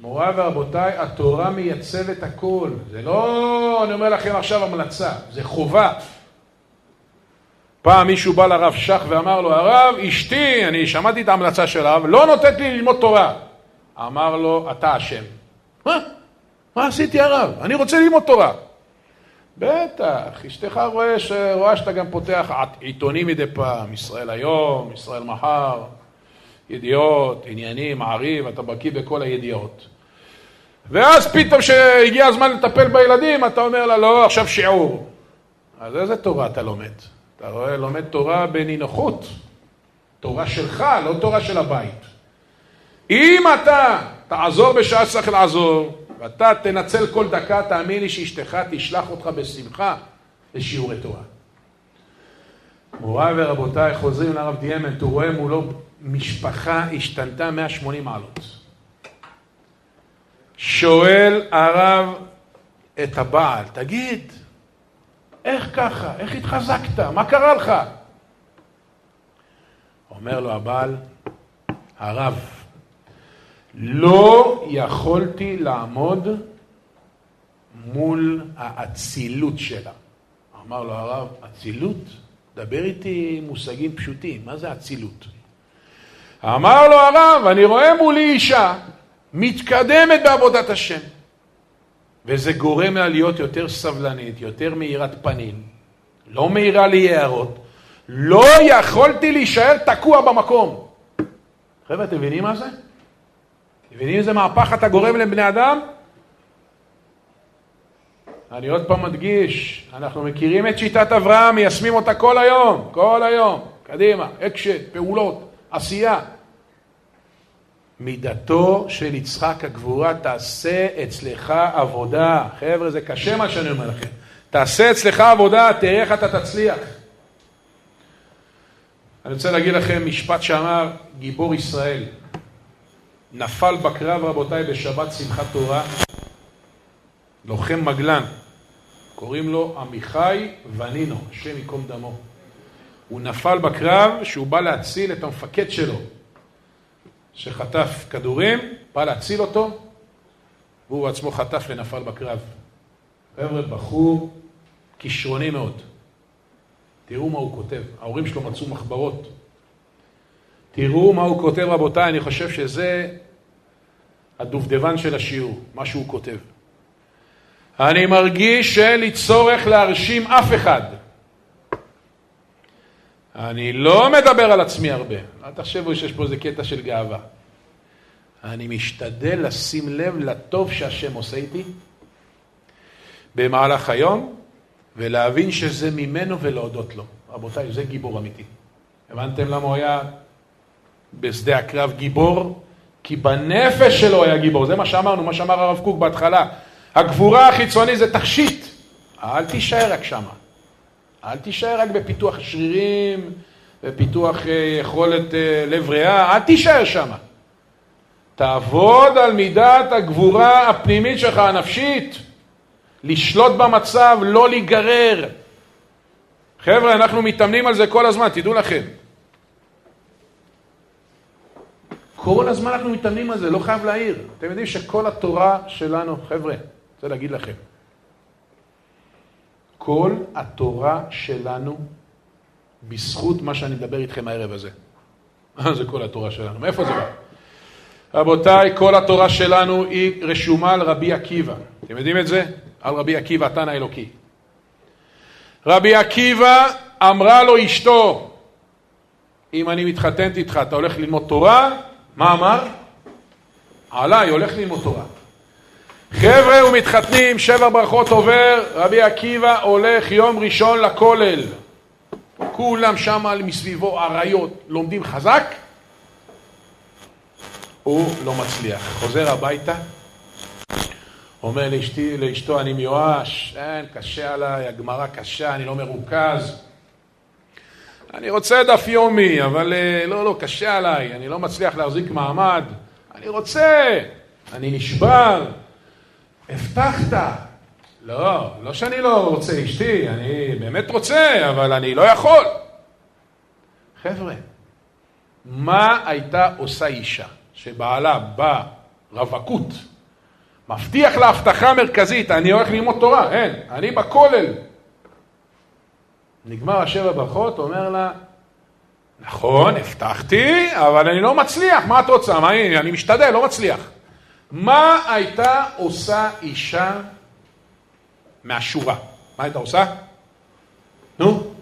Speaker 1: מוריי ורבותיי, התורה מייצבת הכל. זה לא, אני אומר לכם עכשיו המלצה, זה חובה. פעם מישהו בא לרב שך ואמר לו, הרב, אשתי, אני שמעתי את ההמלצה של הרב, לא נותנת לי ללמוד תורה. אמר לו, אתה אשם. מה? מה עשיתי הרב? אני רוצה ללמוד תורה. בטח, אשתך רואה, רואה שאתה גם פותח עיתונים מדי פעם, ישראל היום, ישראל מחר, ידיעות, עניינים, מעריב, אתה בקיא בכל הידיעות. ואז פתאום כשהגיע הזמן לטפל בילדים, אתה אומר לה, לא, עכשיו שיעור. אז איזה תורה אתה לומד? אתה רואה, לומד תורה בנינוחות. תורה שלך, לא תורה של הבית. אם אתה תעזור בשעה שצריך לעזור, ואתה תנצל כל דקה, תאמין לי שאשתך תשלח אותך בשמחה לשיעורי תורה. מוריי ורבותיי, חוזרים לרב דיאמנט, הוא רואה מולו משפחה השתנתה 180 מעלות. שואל הרב את הבעל, תגיד, איך ככה? איך התחזקת? מה קרה לך? אומר לו הבעל, הרב, לא יכולתי לעמוד מול האצילות שלה. אמר לו הרב, אצילות? דבר איתי מושגים פשוטים, מה זה אצילות? אמר לו הרב, אני רואה מולי אישה מתקדמת בעבודת השם, וזה גורם לה להיות יותר סבלנית, יותר מאירת פנים, לא מאירה לי הערות, לא יכולתי להישאר תקוע במקום. חבר'ה, אתם מבינים מה זה? מבינים איזה מהפך אתה גורם לבני אדם? אני עוד פעם מדגיש, אנחנו מכירים את שיטת אברהם, מיישמים אותה כל היום, כל היום, קדימה, אקשן, פעולות, עשייה. מידתו של יצחק הגבורה תעשה אצלך עבודה. חבר'ה, זה קשה מה שאני אומר לכם. תעשה אצלך עבודה, תראה איך אתה תצליח. אני רוצה להגיד לכם משפט שאמר גיבור ישראל. נפל בקרב, רבותיי, בשבת שמחת תורה, לוחם מגלן, קוראים לו עמיחי ונינו, השם ייקום דמו. הוא נפל בקרב שהוא בא להציל את המפקד שלו, שחטף כדורים, בא להציל אותו, והוא עצמו חטף ונפל בקרב. חבר'ה, בחור כישרוני מאוד. תראו מה הוא כותב. ההורים שלו מצאו מחברות. תראו מה הוא כותב, רבותיי, אני חושב שזה הדובדבן של השיעור, מה שהוא כותב. אני מרגיש שאין לי צורך להרשים אף אחד. אני לא מדבר על עצמי הרבה, אל תחשבו שיש פה איזה קטע של גאווה. אני משתדל לשים לב לטוב שהשם עושה איתי במהלך היום, ולהבין שזה ממנו ולהודות לו. רבותיי, זה גיבור אמיתי. הבנתם למה הוא היה בשדה הקרב גיבור? כי בנפש שלו היה גיבור. זה מה שאמרנו, מה שאמר הרב קוק בהתחלה. הגבורה החיצוני זה תכשיט. אל תישאר רק שמה. אל תישאר רק בפיתוח שרירים, בפיתוח אה, יכולת אה, לב ריאה, אל תישאר שמה. תעבוד על מידת הגבורה הפנימית שלך, הנפשית. לשלוט במצב, לא להיגרר. חבר'ה, אנחנו מתאמנים על זה כל הזמן, תדעו לכם. כל הזמן אנחנו מתאמנים על זה, לא חייב להעיר. אתם יודעים שכל התורה שלנו, חבר'ה, אני רוצה להגיד לכם, כל התורה שלנו, בזכות מה שאני מדבר איתכם הערב הזה. מה זה כל התורה שלנו? מאיפה זה בא? רבותיי, כל התורה שלנו היא רשומה על רבי עקיבא. אתם יודעים את זה? על רבי עקיבא, התנא האלוקי. רבי עקיבא אמרה לו אשתו, אם אני מתחתנת איתך, אתה הולך ללמוד תורה? מה אמר? עליי, הולך ללמוד תורה. חבר'ה ומתחתנים, שבע ברכות עובר, רבי עקיבא הולך יום ראשון לכולל. כולם שם מסביבו אריות, לומדים חזק, הוא לא מצליח. חוזר הביתה, אומר לאשתי, לאשתו, אני מיואש, אין, קשה עליי, הגמרא קשה, אני לא מרוכז. אני רוצה דף יומי, אבל אה, לא, לא, קשה עליי, אני לא מצליח להחזיק מעמד. אני רוצה, אני נשבר. הבטחת. לא, לא שאני לא רוצה אשתי, אני באמת רוצה, אבל אני לא יכול. חבר'ה, מה הייתה עושה אישה שבעלה בא רווקות, מבטיח לה הבטחה מרכזית, אני הולך ללמוד תורה, אין, אני בכולל. נגמר השבע ברכות, אומר לה, נכון, הבטחתי, אבל אני לא מצליח, מה את רוצה? מה, אני, אני משתדל, לא מצליח. מה הייתה עושה אישה מהשורה? מה הייתה עושה? נו?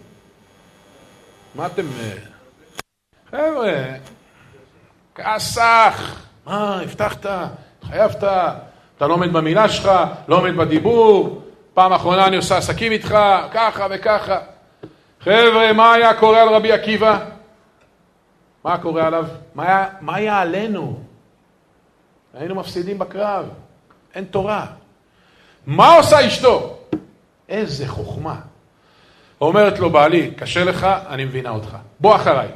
Speaker 1: מה אתם... אה, חבר'ה, כסח, מה, הבטחת, התחייבת, אתה לא עומד במילה שלך, לא עומד בדיבור, פעם אחרונה אני עושה עסקים איתך, ככה וככה. חבר'ה, מה היה קורה על רבי עקיבא? מה קורה עליו? מה היה, מה היה עלינו? היינו מפסידים בקרב, אין תורה. מה עושה אשתו? איזה חוכמה. אומרת לו, בעלי, קשה לך, אני מבינה אותך. בוא אחריי.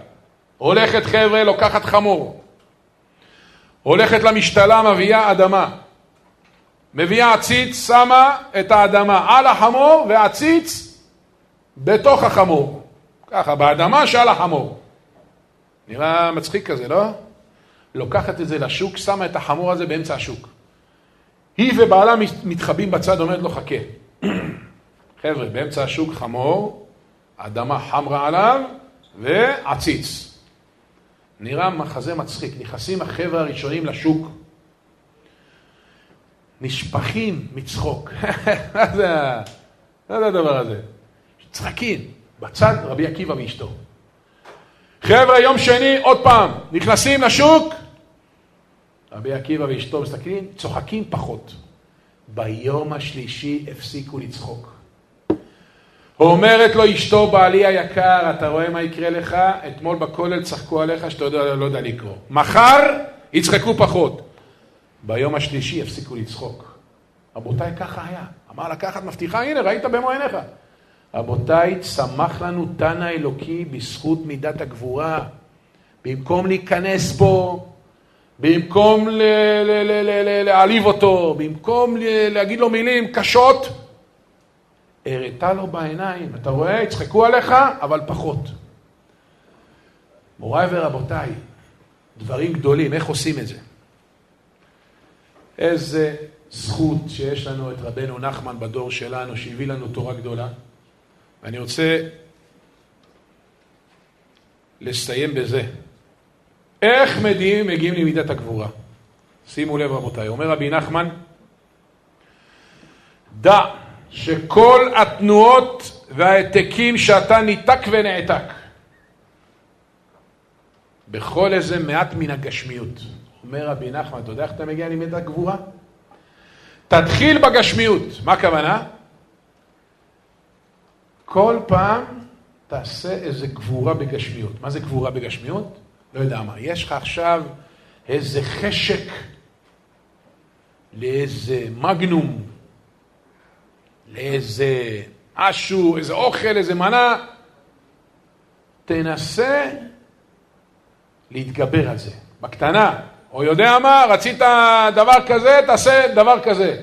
Speaker 1: הולכת חבר'ה, לוקחת חמור. הולכת למשתלה, מביאה אדמה. מביאה עציץ, שמה את האדמה על החמור והעציץ בתוך החמור. ככה, באדמה שעל החמור. נראה מצחיק כזה, לא? לוקחת את זה לשוק, שמה את החמור הזה באמצע השוק. היא ובעלה מתחבאים בצד, אומרת לו, חכה. חבר'ה, באמצע השוק חמור, אדמה חמרה עליו ועציץ. נראה מחזה מצחיק. נכנסים החבר'ה הראשונים לשוק, נשפכים מצחוק. מה זה, הדבר הזה? צחקים. בצד רבי עקיבא ואשתו. חבר'ה, יום שני, עוד פעם, נכנסים לשוק, רבי עקיבא ואשתו מסתכלים, צוחקים פחות. ביום השלישי הפסיקו לצחוק. אומרת לו אשתו, בעלי היקר, אתה רואה מה יקרה לך? אתמול בכולל צחקו עליך שאתה יודע, לא יודע לקרוא. מחר יצחקו פחות. ביום השלישי יפסיקו לצחוק. רבותיי, ככה היה. אמר לקחת מבטיחה, הנה, ראית במו עיניך. רבותיי, צמח לנו תנא אלוקי בזכות מידת הגבורה. במקום להיכנס פה, במקום להעליב אותו, במקום להגיד לו מילים קשות, הראתה לו בעיניים. אתה רואה? יצחקו עליך, אבל פחות. מוריי ורבותיי, דברים גדולים, איך עושים את זה? איזה זכות שיש לנו את רבנו נחמן בדור שלנו, שהביא לנו תורה גדולה. ואני רוצה לסיים בזה. איך מגיעים, מגיעים למידת הגבורה? שימו לב רבותיי, אומר רבי נחמן, דע שכל התנועות וההעתקים שאתה ניתק ונעתק, בכל איזה מעט מן הגשמיות. אומר רבי נחמן, אתה יודע איך אתה מגיע למידת הגבורה? תתחיל בגשמיות. מה הכוונה? כל פעם תעשה איזה גבורה בגשמיות. מה זה גבורה בגשמיות? לא יודע מה. יש לך עכשיו איזה חשק לאיזה מגנום, לאיזה משהו, איזה אוכל, איזה מנה. תנסה להתגבר על זה, בקטנה. או יודע מה, רצית דבר כזה, תעשה דבר כזה.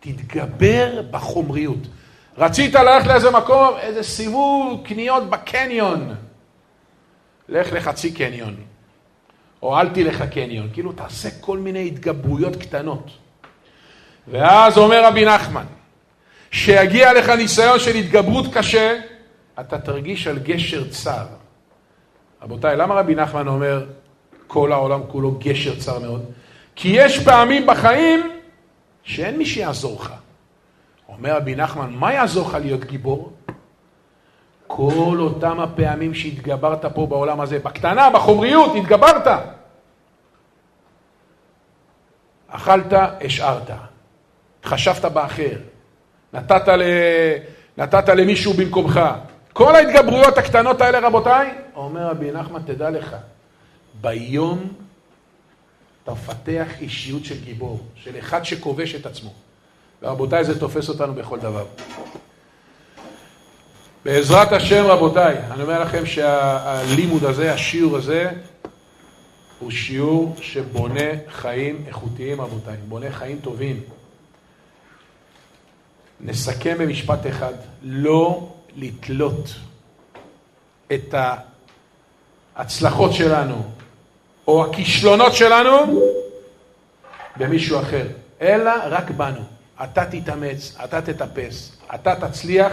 Speaker 1: תתגבר בחומריות. רצית ללכת לאיזה מקום, איזה סיבוב קניות בקניון. לך לחצי קניון, או אל תלך לקניון. כאילו, תעשה כל מיני התגברויות קטנות. ואז אומר רבי נחמן, שיגיע לך ניסיון של התגברות קשה, אתה תרגיש על גשר צר. רבותיי, למה רבי נחמן אומר כל העולם כולו גשר צר מאוד? כי יש פעמים בחיים שאין מי שיעזור לך. אומר רבי נחמן, מה יעזור לך להיות גיבור? כל אותם הפעמים שהתגברת פה בעולם הזה, בקטנה, בחומריות, התגברת. אכלת, השארת. חשבת באחר. נתת, ל... נתת למישהו במקומך. כל ההתגברויות הקטנות האלה, רבותיי, אומר רבי נחמן, תדע לך, ביום אתה מפתח אישיות של גיבור, של אחד שכובש את עצמו. ורבותיי, זה תופס אותנו בכל דבר. בעזרת השם, רבותיי, אני אומר לכם שהלימוד הזה, השיעור הזה, הוא שיעור שבונה חיים איכותיים, רבותיי, בונה חיים טובים. נסכם במשפט אחד, לא לתלות את ההצלחות שלנו או הכישלונות שלנו במישהו אחר, אלא רק בנו. אתה תתאמץ, אתה תטפס, אתה תצליח,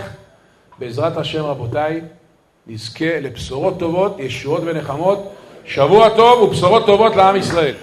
Speaker 1: בעזרת השם רבותיי, נזכה לבשורות טובות, ישועות ונחמות. שבוע טוב ובשורות טובות לעם ישראל.